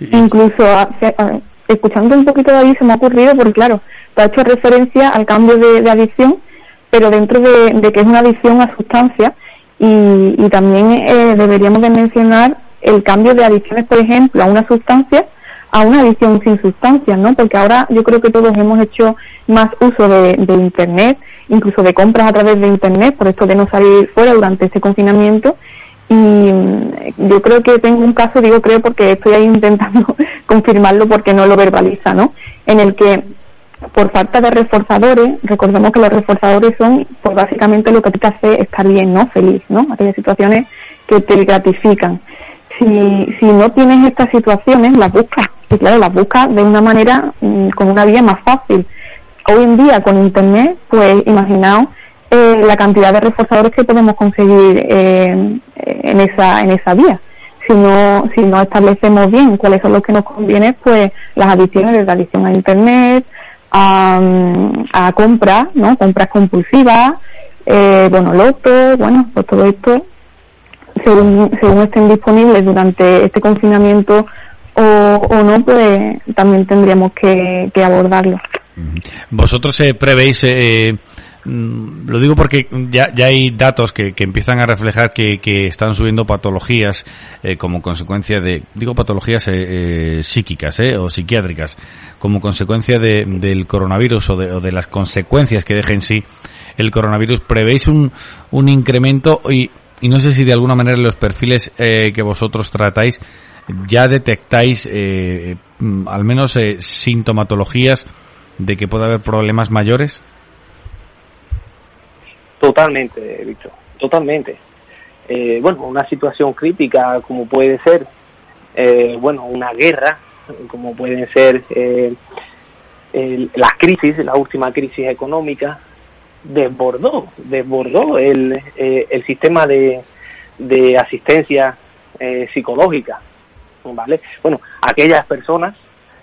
Incluso a- a- escuchando un poquito de ahí se me ha ocurrido, porque claro, te ha hecho referencia al cambio de, de adicción, pero dentro de, que es una adicción a sustancias y, y también eh, deberíamos de mencionar el cambio de adicciones, por ejemplo, a una sustancia a una adicción sin sustancias, ¿no? Porque ahora yo creo que todos hemos hecho más uso de, de Internet, incluso de compras a través de Internet, por esto de no salir fuera durante este confinamiento, Y mm, yo creo que tengo un caso, digo creo porque estoy ahí intentando confirmarlo porque no lo verbaliza, ¿no? En el que por falta de reforzadores, recordemos que los reforzadores son, pues básicamente lo que te hace estar bien, ¿no? Feliz, ¿no? Aquellas situaciones que te gratifican. Si, si no tienes estas situaciones, las buscas. Y claro, las buscas de una manera, mm, con una vía más fácil. Hoy en día, con Internet, pues imaginaos eh, la cantidad de reforzadores que podemos conseguir eh, en esa en esa vía si no si no establecemos bien cuáles son los que nos conviene pues las adiciones de la adicción a internet a, a compras no compras compulsivas eh, bueno loto bueno pues todo esto según según estén disponibles durante este confinamiento o, o no pues también tendríamos que, que abordarlo. Vosotros eh, prevéis eh, lo digo porque ya, ya hay datos que, que empiezan a reflejar que, que están subiendo patologías eh, como consecuencia de, digo patologías eh, eh, psíquicas eh, o psiquiátricas, como consecuencia de, del coronavirus o de, o de las consecuencias que deja en sí el coronavirus. ¿Prevéis un, un incremento y, y no sé si de alguna manera los perfiles eh, que vosotros tratáis ya detectáis eh, mm, al menos sintomatologías de que pueda haber problemas mayores? Totalmente, Víctor, totalmente. Eh, bueno, una situación crítica como puede ser, eh, bueno, una guerra, como pueden ser eh, el, las crisis, la última crisis económica, desbordó, desbordó el, eh, el sistema de, de asistencia eh, psicológica, ¿vale? Bueno, aquellas personas,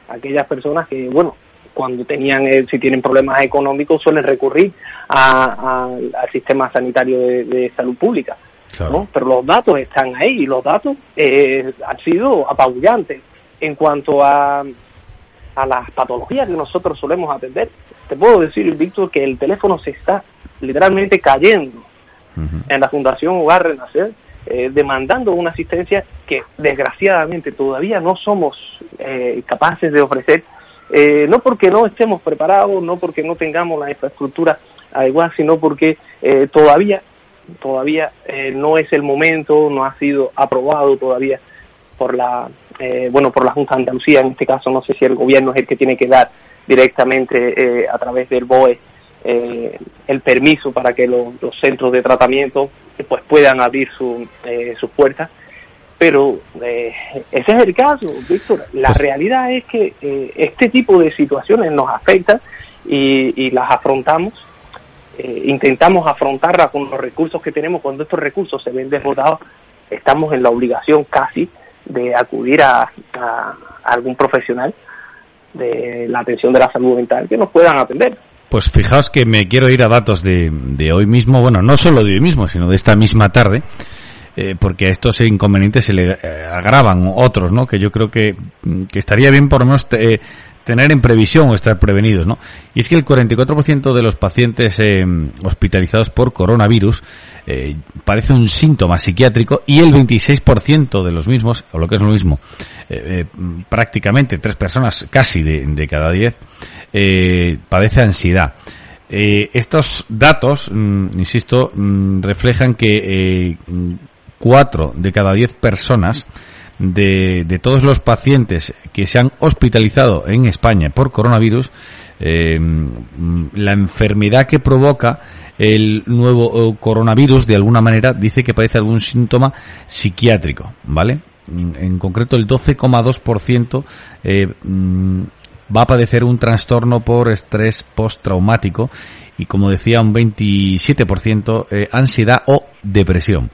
aquellas personas que, bueno, cuando tenían, eh, si tienen problemas económicos, suelen recurrir a, a, al sistema sanitario de, de salud pública. Claro. ¿no? Pero los datos están ahí y los datos eh, han sido apabullantes en cuanto a, a las patologías que nosotros solemos atender. Te puedo decir, Víctor, que el teléfono se está literalmente cayendo en la Fundación Hogar Renacer, eh, demandando una asistencia que desgraciadamente todavía no somos eh, capaces de ofrecer eh, no porque no estemos preparados, no porque no tengamos la infraestructura adecuada, sino porque eh, todavía, todavía eh, no es el momento, no ha sido aprobado todavía por la, eh, bueno, por la Junta de Andalucía. En este caso, no sé si el gobierno es el que tiene que dar directamente a través del BOE el permiso para que lo, los centros de tratamiento pues puedan abrir su, sus puertas pero eh, ese es el caso, Víctor. La Pues realidad es que eh, este tipo de situaciones nos afectan y, y las afrontamos, eh, intentamos afrontarlas con los recursos que tenemos. Cuando estos recursos se ven desbordados, estamos en la obligación casi de acudir a, a- a algún profesional de la atención de la salud mental que nos puedan atender. Pues fijaos que me quiero ir a datos de, de hoy mismo, bueno, no solo de hoy mismo, sino de esta misma tarde, eh, porque a estos inconvenientes se le eh, agravan otros, ¿no? Que yo creo que, mm, que estaría bien por lo menos eh, tener en previsión o estar prevenidos, ¿no? Y es que el 44% de los pacientes eh, hospitalizados por coronavirus padece un síntoma psiquiátrico y el 26% de los mismos, o lo que es lo mismo, prácticamente tres personas casi de, cada diez, padece ansiedad. Estos datos, mm, insisto, mm, reflejan que mm, cuatro de cada diez personas de, todos los pacientes que se han hospitalizado en España por coronavirus, mm, la enfermedad que provoca el nuevo eh, coronavirus de alguna manera dice que padece algún síntoma psiquiátrico, ¿vale? En concreto el 12,2% eh, mm, va a padecer un trastorno por estrés postraumático y como decía un 27% eh, ansiedad o depresión.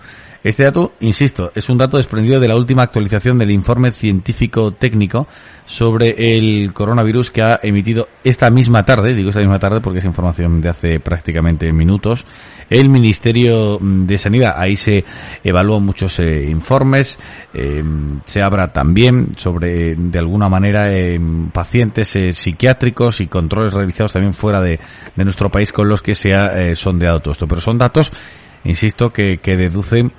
Este dato, insisto, es un dato desprendido de la última actualización del informe científico técnico sobre el coronavirus que ha emitido esta misma tarde, digo esta misma tarde porque es información de hace prácticamente minutos, el Ministerio de Sanidad. Ahí se evalúan muchos eh, informes, eh, se habla también sobre, de alguna manera, eh, pacientes eh, psiquiátricos y controles realizados también fuera de, nuestro país con los que se ha eh, sondeado todo esto. Pero son datos insisto, que, que deducen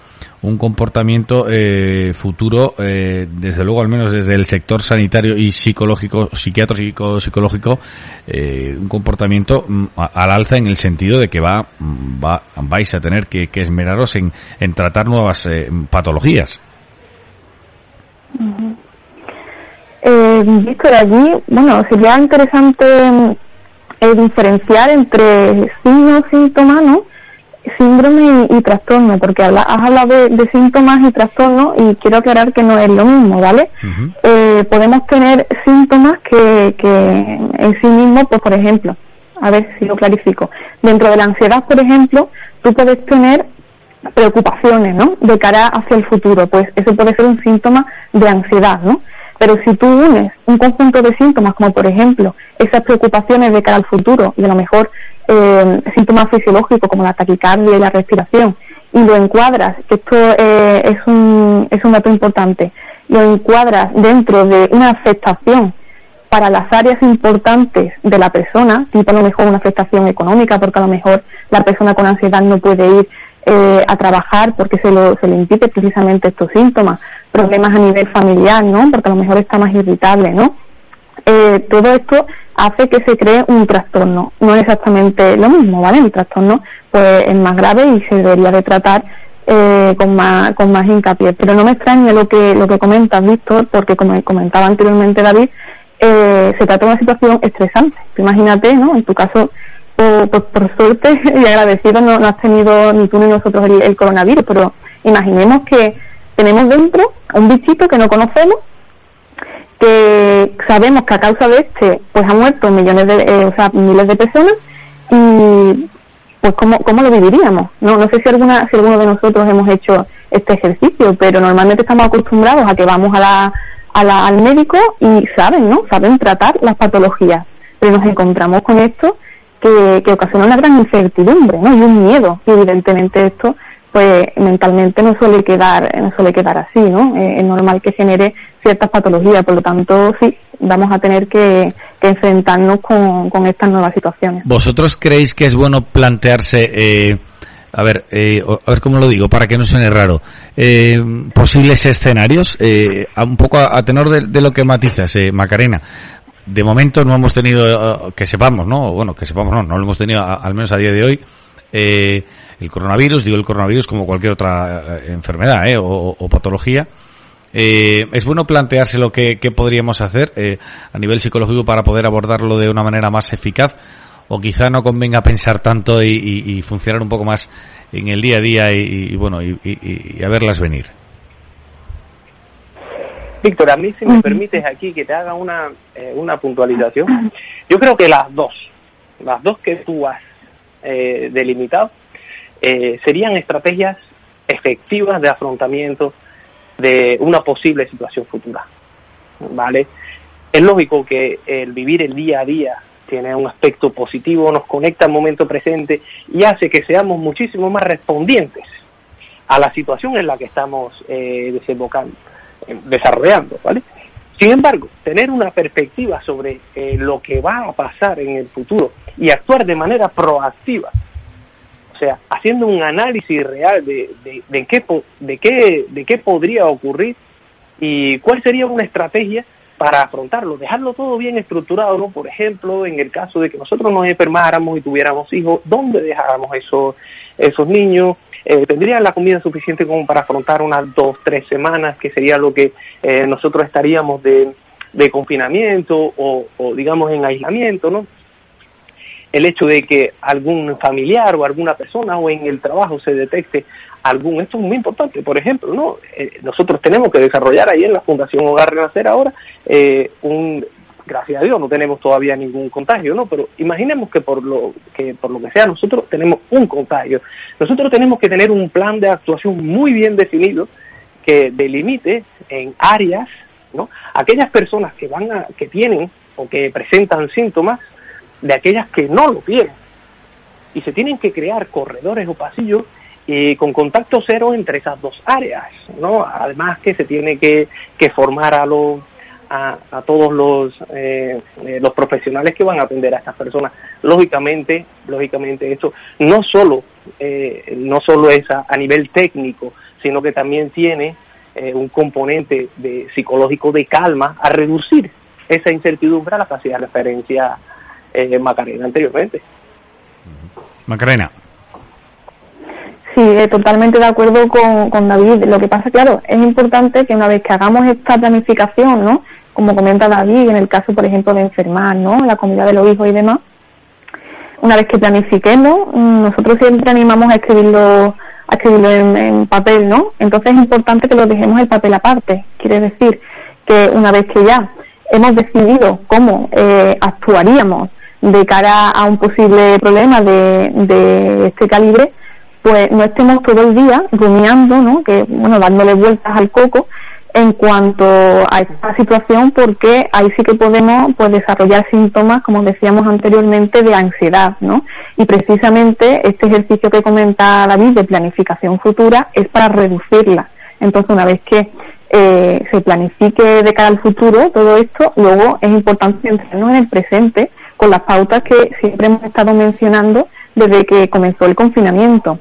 un comportamiento eh, futuro, eh, desde luego, al menos desde el sector sanitario y psicológico, psiquiátrico, psicológico, eh, un comportamiento mm, al alza en el sentido de que va, mm, va vais a tener que, esmeraros en, en tratar nuevas patologías. Eh, Víctor, allí, bueno, sería interesante mm, diferenciar entre signos, síntomas, ¿no? Síndrome y, trastorno, porque has hablado de, síntomas y trastorno y quiero aclarar que no es lo mismo, ¿vale? eh, podemos tener síntomas que, que en sí mismos, pues por ejemplo, a ver si lo clarifico, dentro de la ansiedad, por ejemplo, tú puedes tener preocupaciones, ¿no? De cara hacia el futuro, pues eso puede ser un síntoma de ansiedad, ¿no? Pero si tú unes un conjunto de síntomas, como por ejemplo esas preocupaciones de cara al futuro y a lo mejor eh, síntomas fisiológicos como la taquicardia y la respiración, y lo encuadras, que esto eh, es, un, es un dato importante, lo encuadras dentro de una afectación para las áreas importantes de la persona, tipo a lo mejor una afectación económica, porque a lo mejor la persona con ansiedad no puede ir eh, a trabajar porque se, lo, se le impide precisamente estos síntomas, problemas a nivel familiar, ¿no? Porque a lo mejor está más irritable, ¿no? Eh, todo esto hace que se cree un trastorno. No es exactamente lo mismo, ¿vale? El trastorno pues es más grave y se debería de tratar eh, con más con más hincapié. Pero no me extraña lo que lo que comentas, Víctor, porque como comentaba anteriormente David, eh, se trata de una situación estresante. Imagínate, ¿no? En tu caso por, por, suerte y agradecido no, no, has tenido ni tú ni nosotros el, coronavirus, pero imaginemos que tenemos dentro un bichito que no conocemos, que sabemos que a causa de este pues ha muerto millones de, eh, o sea, miles de personas y pues cómo, cómo lo viviríamos. No, no sé si alguna, si alguno de nosotros hemos hecho este ejercicio, pero normalmente estamos acostumbrados a que vamos a la, al médico y saben, ¿no? Saben tratar las patologías. Pero nos encontramos con esto que, ocasiona una gran incertidumbre ¿no? y un miedo. Y evidentemente esto pues mentalmente no suele quedar no suele quedar así, ¿no? Eh, es normal que genere ciertas patologías, por lo tanto sí, vamos a tener que, enfrentarnos con, estas nuevas situaciones. ¿Vosotros creéis que es bueno plantearse, eh, a ver, eh, a ver cómo lo digo, para que no suene raro, eh, posibles escenarios, eh, un poco a, tenor de, lo que matizas, Macarena, de momento no hemos tenido, que sepamos, ¿no? Bueno, que sepamos, no, no lo hemos tenido al menos a día de hoy. Eh, el coronavirus, digo el coronavirus como cualquier otra eh, enfermedad eh, o, patología. Eh, es bueno plantearse lo que, podríamos hacer eh, a nivel psicológico para poder abordarlo de una manera más eficaz o quizá no convenga pensar tanto y, funcionar un poco más en el día a día y, bueno y, y a verlas venir. Víctor, a mí si me permites aquí que te haga una, eh, una puntualización, yo creo que las dos, las dos que tú has eh, delimitado, eh, serían estrategias efectivas de afrontamiento de una posible situación futura. ¿Vale? Es lógico que el vivir el día a día tiene un aspecto positivo, nos conecta al momento presente y hace que seamos muchísimo más respondientes a la situación en la que estamos desembocando desarrollando, ¿vale? Sin embargo, tener una perspectiva sobre eh, lo que va a pasar en el futuro y actuar de manera proactiva, o sea, haciendo un análisis real de, de, qué, de, qué, de qué podría ocurrir y cuál sería una estrategia para afrontarlo, dejarlo todo bien estructurado, ¿no? Por ejemplo, en el caso de que nosotros nos enfermáramos y tuviéramos hijos, ¿dónde dejáramos esos, esos niños? eh, tendrían la comida suficiente como para afrontar unas dos, tres semanas, que sería lo que eh, nosotros estaríamos de, de confinamiento o, o, digamos, en aislamiento, ¿no? El hecho de que algún familiar o alguna persona o en el trabajo se detecte algún, esto es muy importante, por ejemplo, ¿no? Eh, nosotros tenemos que desarrollar ahí en la Fundación Hogar Renacer ahora eh, un, gracias a Dios no tenemos todavía ningún contagio, ¿no? Pero imaginemos que por lo que por lo que sea nosotros tenemos un contagio. Nosotros tenemos que tener un plan de actuación muy bien definido que delimite en áreas, ¿no? Aquellas personas que van a que tienen o que presentan síntomas de aquellas que no lo tienen. Y se tienen que crear corredores o pasillos y con contacto cero entre esas dos áreas, ¿no? Además que se tiene que, que formar a los a, a todos los, eh, eh, los profesionales que van a atender a estas personas. Lógicamente, lógicamente esto no solo eh, no solo es a, a, nivel técnico, sino que también tiene eh, un componente de psicológico de calma a reducir esa incertidumbre a la que hacía referencia eh, Macarena anteriormente. Macarena. Sí, eh, totalmente de acuerdo con, con David. Lo que pasa, claro, es importante que una vez que hagamos esta planificación, ¿no? Como comenta David, en el caso, por ejemplo, de enfermar, ¿no? La comida de los hijos y demás, una vez que planifiquemos, mm, nosotros siempre animamos a escribirlo, a escribirlo en, en, papel, ¿no? Entonces es importante que lo dejemos el papel aparte. Quiere decir que una vez que ya hemos decidido cómo eh, actuaríamos de cara a un posible problema de, de este calibre, pues no estemos todo el día rumiando, ¿no? Que, bueno, dándole vueltas al coco en cuanto a esta situación porque ahí sí que podemos pues desarrollar síntomas como decíamos anteriormente de ansiedad no y precisamente este ejercicio que comenta David de planificación futura es para reducirla entonces una vez que eh, se planifique de cara al futuro todo esto luego es importante centrarnos en el presente con las pautas que siempre hemos estado mencionando desde que comenzó el confinamiento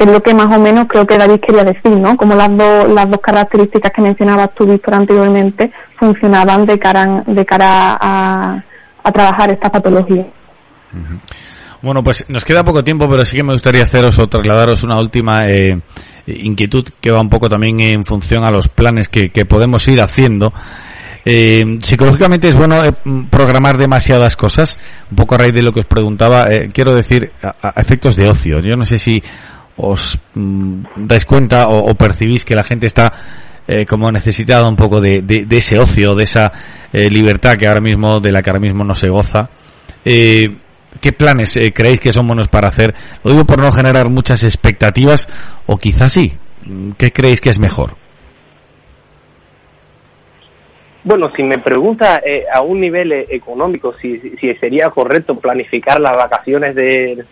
que es lo que más o menos creo que David quería decir, ¿no? Como las, dos las dos características que mencionabas tú, Víctor, anteriormente, funcionaban de cara, de cara a, a trabajar esta patología. Bueno, pues nos queda poco tiempo, pero sí que me gustaría haceros o trasladaros una última eh, inquietud que va un poco también en función a los planes que podemos ir haciendo. Eh, psicológicamente es bueno eh, programar demasiadas cosas, un poco a raíz de lo que os preguntaba, eh, quiero decir, efectos de ocio. Yo no sé si os mm, dais cuenta o, percibís que la gente está eh, como necesitada un poco de, ese ocio, de esa libertad que ahora mismo, de la que ahora mismo no se goza. ¿Qué planes creéis que son buenos para hacer? Lo digo por no generar muchas expectativas, o quizás sí. ¿Qué creéis que es mejor? Bueno, si me pregunta eh, a un nivel económico si, si sería correcto planificar las vacaciones de,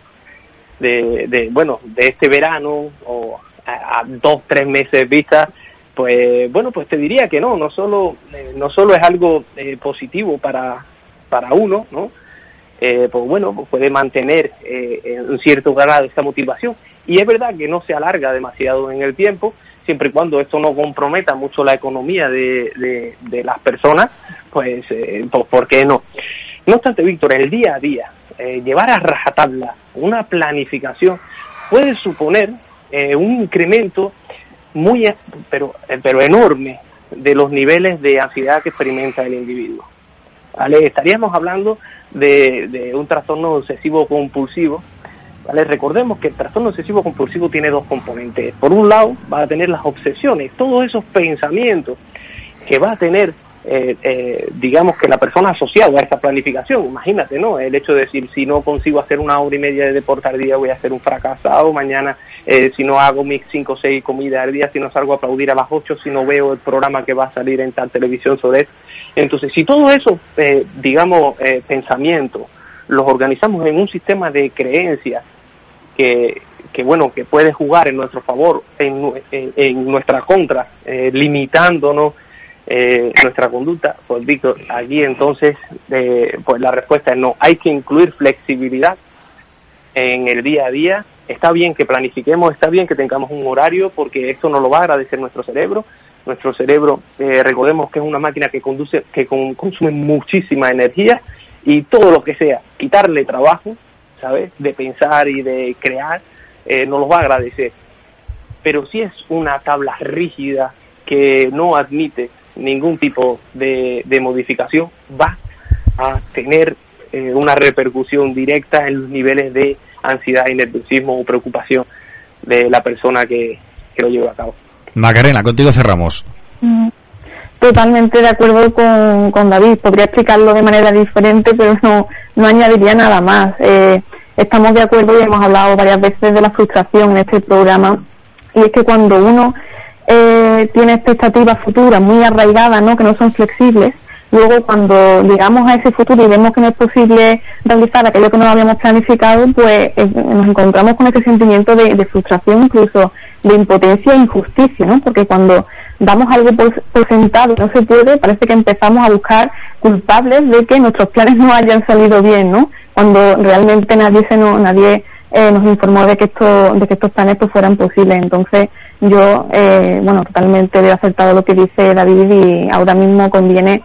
de, bueno, de este verano o a, a dos, tres meses vista, pues bueno, pues te diría que no, no solo, eh, no solo es algo eh, positivo para, para uno, ¿no? Eh, pues bueno, pues puede mantener eh, un cierto grado esta motivación. Y es verdad que no se alarga demasiado en el tiempo, siempre y cuando esto no comprometa mucho la economía de, de, las personas, pues, eh, pues ¿por qué no? No obstante, Víctor, el día a día, eh, llevar a rajatabla una planificación puede suponer eh, un incremento muy, pero, eh, pero enorme de los niveles de ansiedad que experimenta el individuo. Estaríamos hablando de un trastorno obsesivo compulsivo. ¿Vale? Recordemos que el trastorno obsesivo compulsivo tiene dos componentes. Por un lado, va a tener las obsesiones, todos esos pensamientos que va a tener eh, eh, digamos que la persona asociada a esta planificación, imagínate, ¿no? El hecho de decir, si no consigo hacer una hora y media de deporte al día, voy a ser un fracasado, mañana, eh, si no hago mis cinco o seis comidas al día, si no salgo a aplaudir a las ocho, si no veo el programa que va a salir en tal televisión sobre eso. Entonces, si todo eso, digamos, pensamientos, los organizamos en un sistema de creencias que, que bueno, que puede jugar en nuestro favor, en, en, nuestra contra, eh, limitándonos eh, nuestra conducta, pues Víctor, aquí entonces eh, pues la respuesta es no, hay que incluir flexibilidad en el día a día, está bien que planifiquemos, está bien que tengamos un horario porque esto nos lo va a agradecer nuestro cerebro, nuestro cerebro, eh, recordemos que es una máquina que conduce, que con, consume muchísima energía y todo lo que sea, quitarle trabajo, ¿sabes? De pensar y de crear, eh, nos lo va a agradecer. Pero si es una tabla rígida que no admite ningún tipo de, de modificación va a tener eh, una repercusión directa en los niveles de ansiedad y nerviosismo o preocupación de la persona que, que lo lleva a cabo. Macarena, contigo cerramos. Totalmente de acuerdo con, con David. Podría explicarlo de manera diferente, pero no, no añadiría nada más. Eh, estamos de acuerdo y hemos hablado varias veces de la frustración en este programa. Y es que cuando uno eh, tiene expectativas futuras muy arraigadas, ¿no? que no son flexibles, luego cuando llegamos a ese futuro y vemos que no es posible realizar aquello que no habíamos planificado, pues eh, nos encontramos con ese sentimiento de, de, frustración, incluso de impotencia e injusticia, ¿no? Porque cuando damos algo por, sentado no se puede, parece que empezamos a buscar culpables de que nuestros planes no hayan salido bien, ¿no? cuando realmente nadie se nos, nadie eh, nos informó de que esto, de que estos planes pues fueran posibles. Entonces, yo, eh, bueno, totalmente he acertado lo que dice David y ahora mismo conviene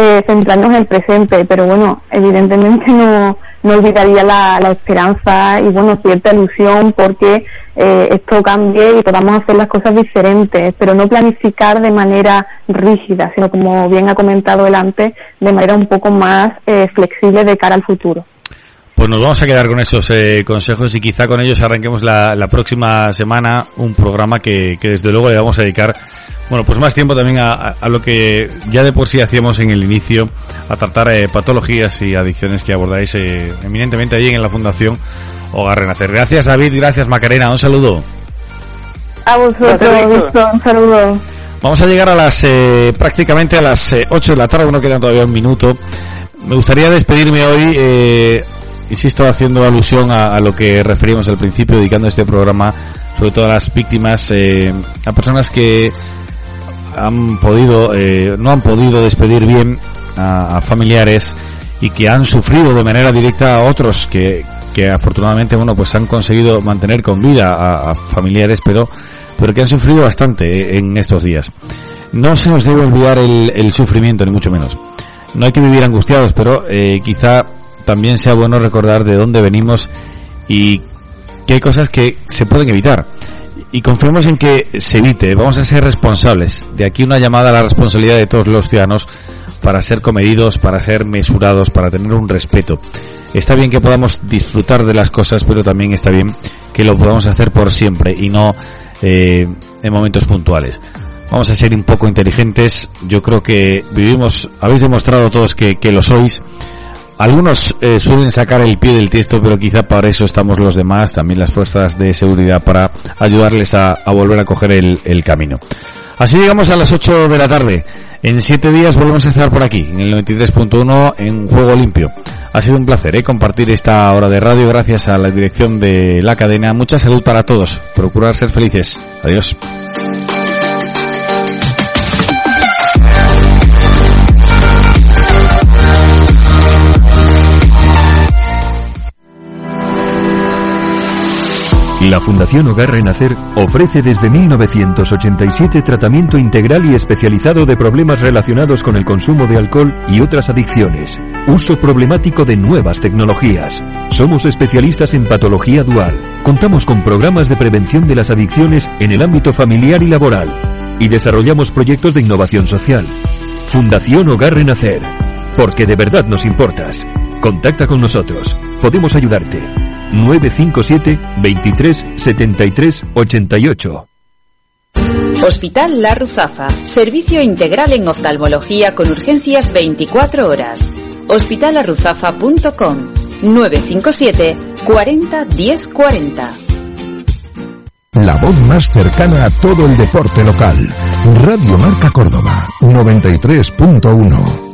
eh, centrarnos en el presente, pero bueno, evidentemente no, no olvidaría la, la esperanza y bueno, cierta ilusión porque eh, esto cambie y podamos hacer las cosas diferentes, pero no planificar de manera rígida, sino como bien ha comentado él antes, de manera un poco más eh, flexible de cara al futuro. Pues nos vamos a quedar con esos eh, consejos y quizá con ellos arranquemos la, la próxima semana un programa que, que, desde luego le vamos a dedicar, bueno, pues más tiempo también a, a lo que ya de por sí hacíamos en el inicio, a tratar eh, patologías y adicciones que abordáis eh, eminentemente allí en la Fundación Hogar Renacer. Gracias David, gracias Macarena, un saludo. A vosotros, un saludo. Vamos a llegar a las eh, prácticamente a las eh, 8 de la tarde, no queda todavía un minuto. Me gustaría despedirme hoy eh, insisto, haciendo alusión a, lo que referimos al principio, dedicando este programa sobre todo a las víctimas, eh, a personas que han podido, eh, no han podido despedir bien a, familiares y que han sufrido de manera directa a otros que, que afortunadamente, bueno, pues han conseguido mantener con vida a, familiares, pero, pero que han sufrido bastante en estos días. No se nos debe olvidar el, el sufrimiento, ni mucho menos. No hay que vivir angustiados, pero eh, quizá también sea bueno recordar de dónde venimos y que cosas que se pueden evitar. Y confiemos en que se evite. Vamos a ser responsables. De aquí una llamada a la responsabilidad de todos los ciudadanos para ser comedidos, para ser mesurados, para tener un respeto. Está bien que podamos disfrutar de las cosas, pero también está bien que lo podamos hacer por siempre y no eh, en momentos puntuales. Vamos a ser un poco inteligentes. Yo creo que vivimos, habéis demostrado todos que, que lo sois. Algunos eh, suelen sacar el pie del tiesto, pero quizá para eso estamos los demás, también las fuerzas de seguridad, para ayudarles a, volver a coger el, el, camino. Así llegamos a las 8 de la tarde. En 7 días volvemos a estar por aquí, en el 93.1 en Juego Limpio. Ha sido un placer ¿eh? compartir esta hora de radio gracias a la dirección de la cadena. Mucha salud para todos. Procurar ser felices. Adiós. La Fundación Hogar Renacer ofrece desde 1987 tratamiento integral y especializado de problemas relacionados con el consumo de alcohol y otras adicciones, uso problemático de nuevas tecnologías. Somos especialistas en patología dual. Contamos con programas de prevención de las adicciones en el ámbito familiar y laboral. Y desarrollamos proyectos de innovación social. Fundación Hogar Renacer. Porque de verdad nos importas. Contacta con nosotros. Podemos ayudarte. 957 23 73 88. Hospital La Ruzafa. Servicio integral en oftalmología con urgencias 24 horas. Hospitalarruzafa.com 957 40 10 40. La voz más cercana a todo el deporte local. Radio Marca Córdoba 93.1.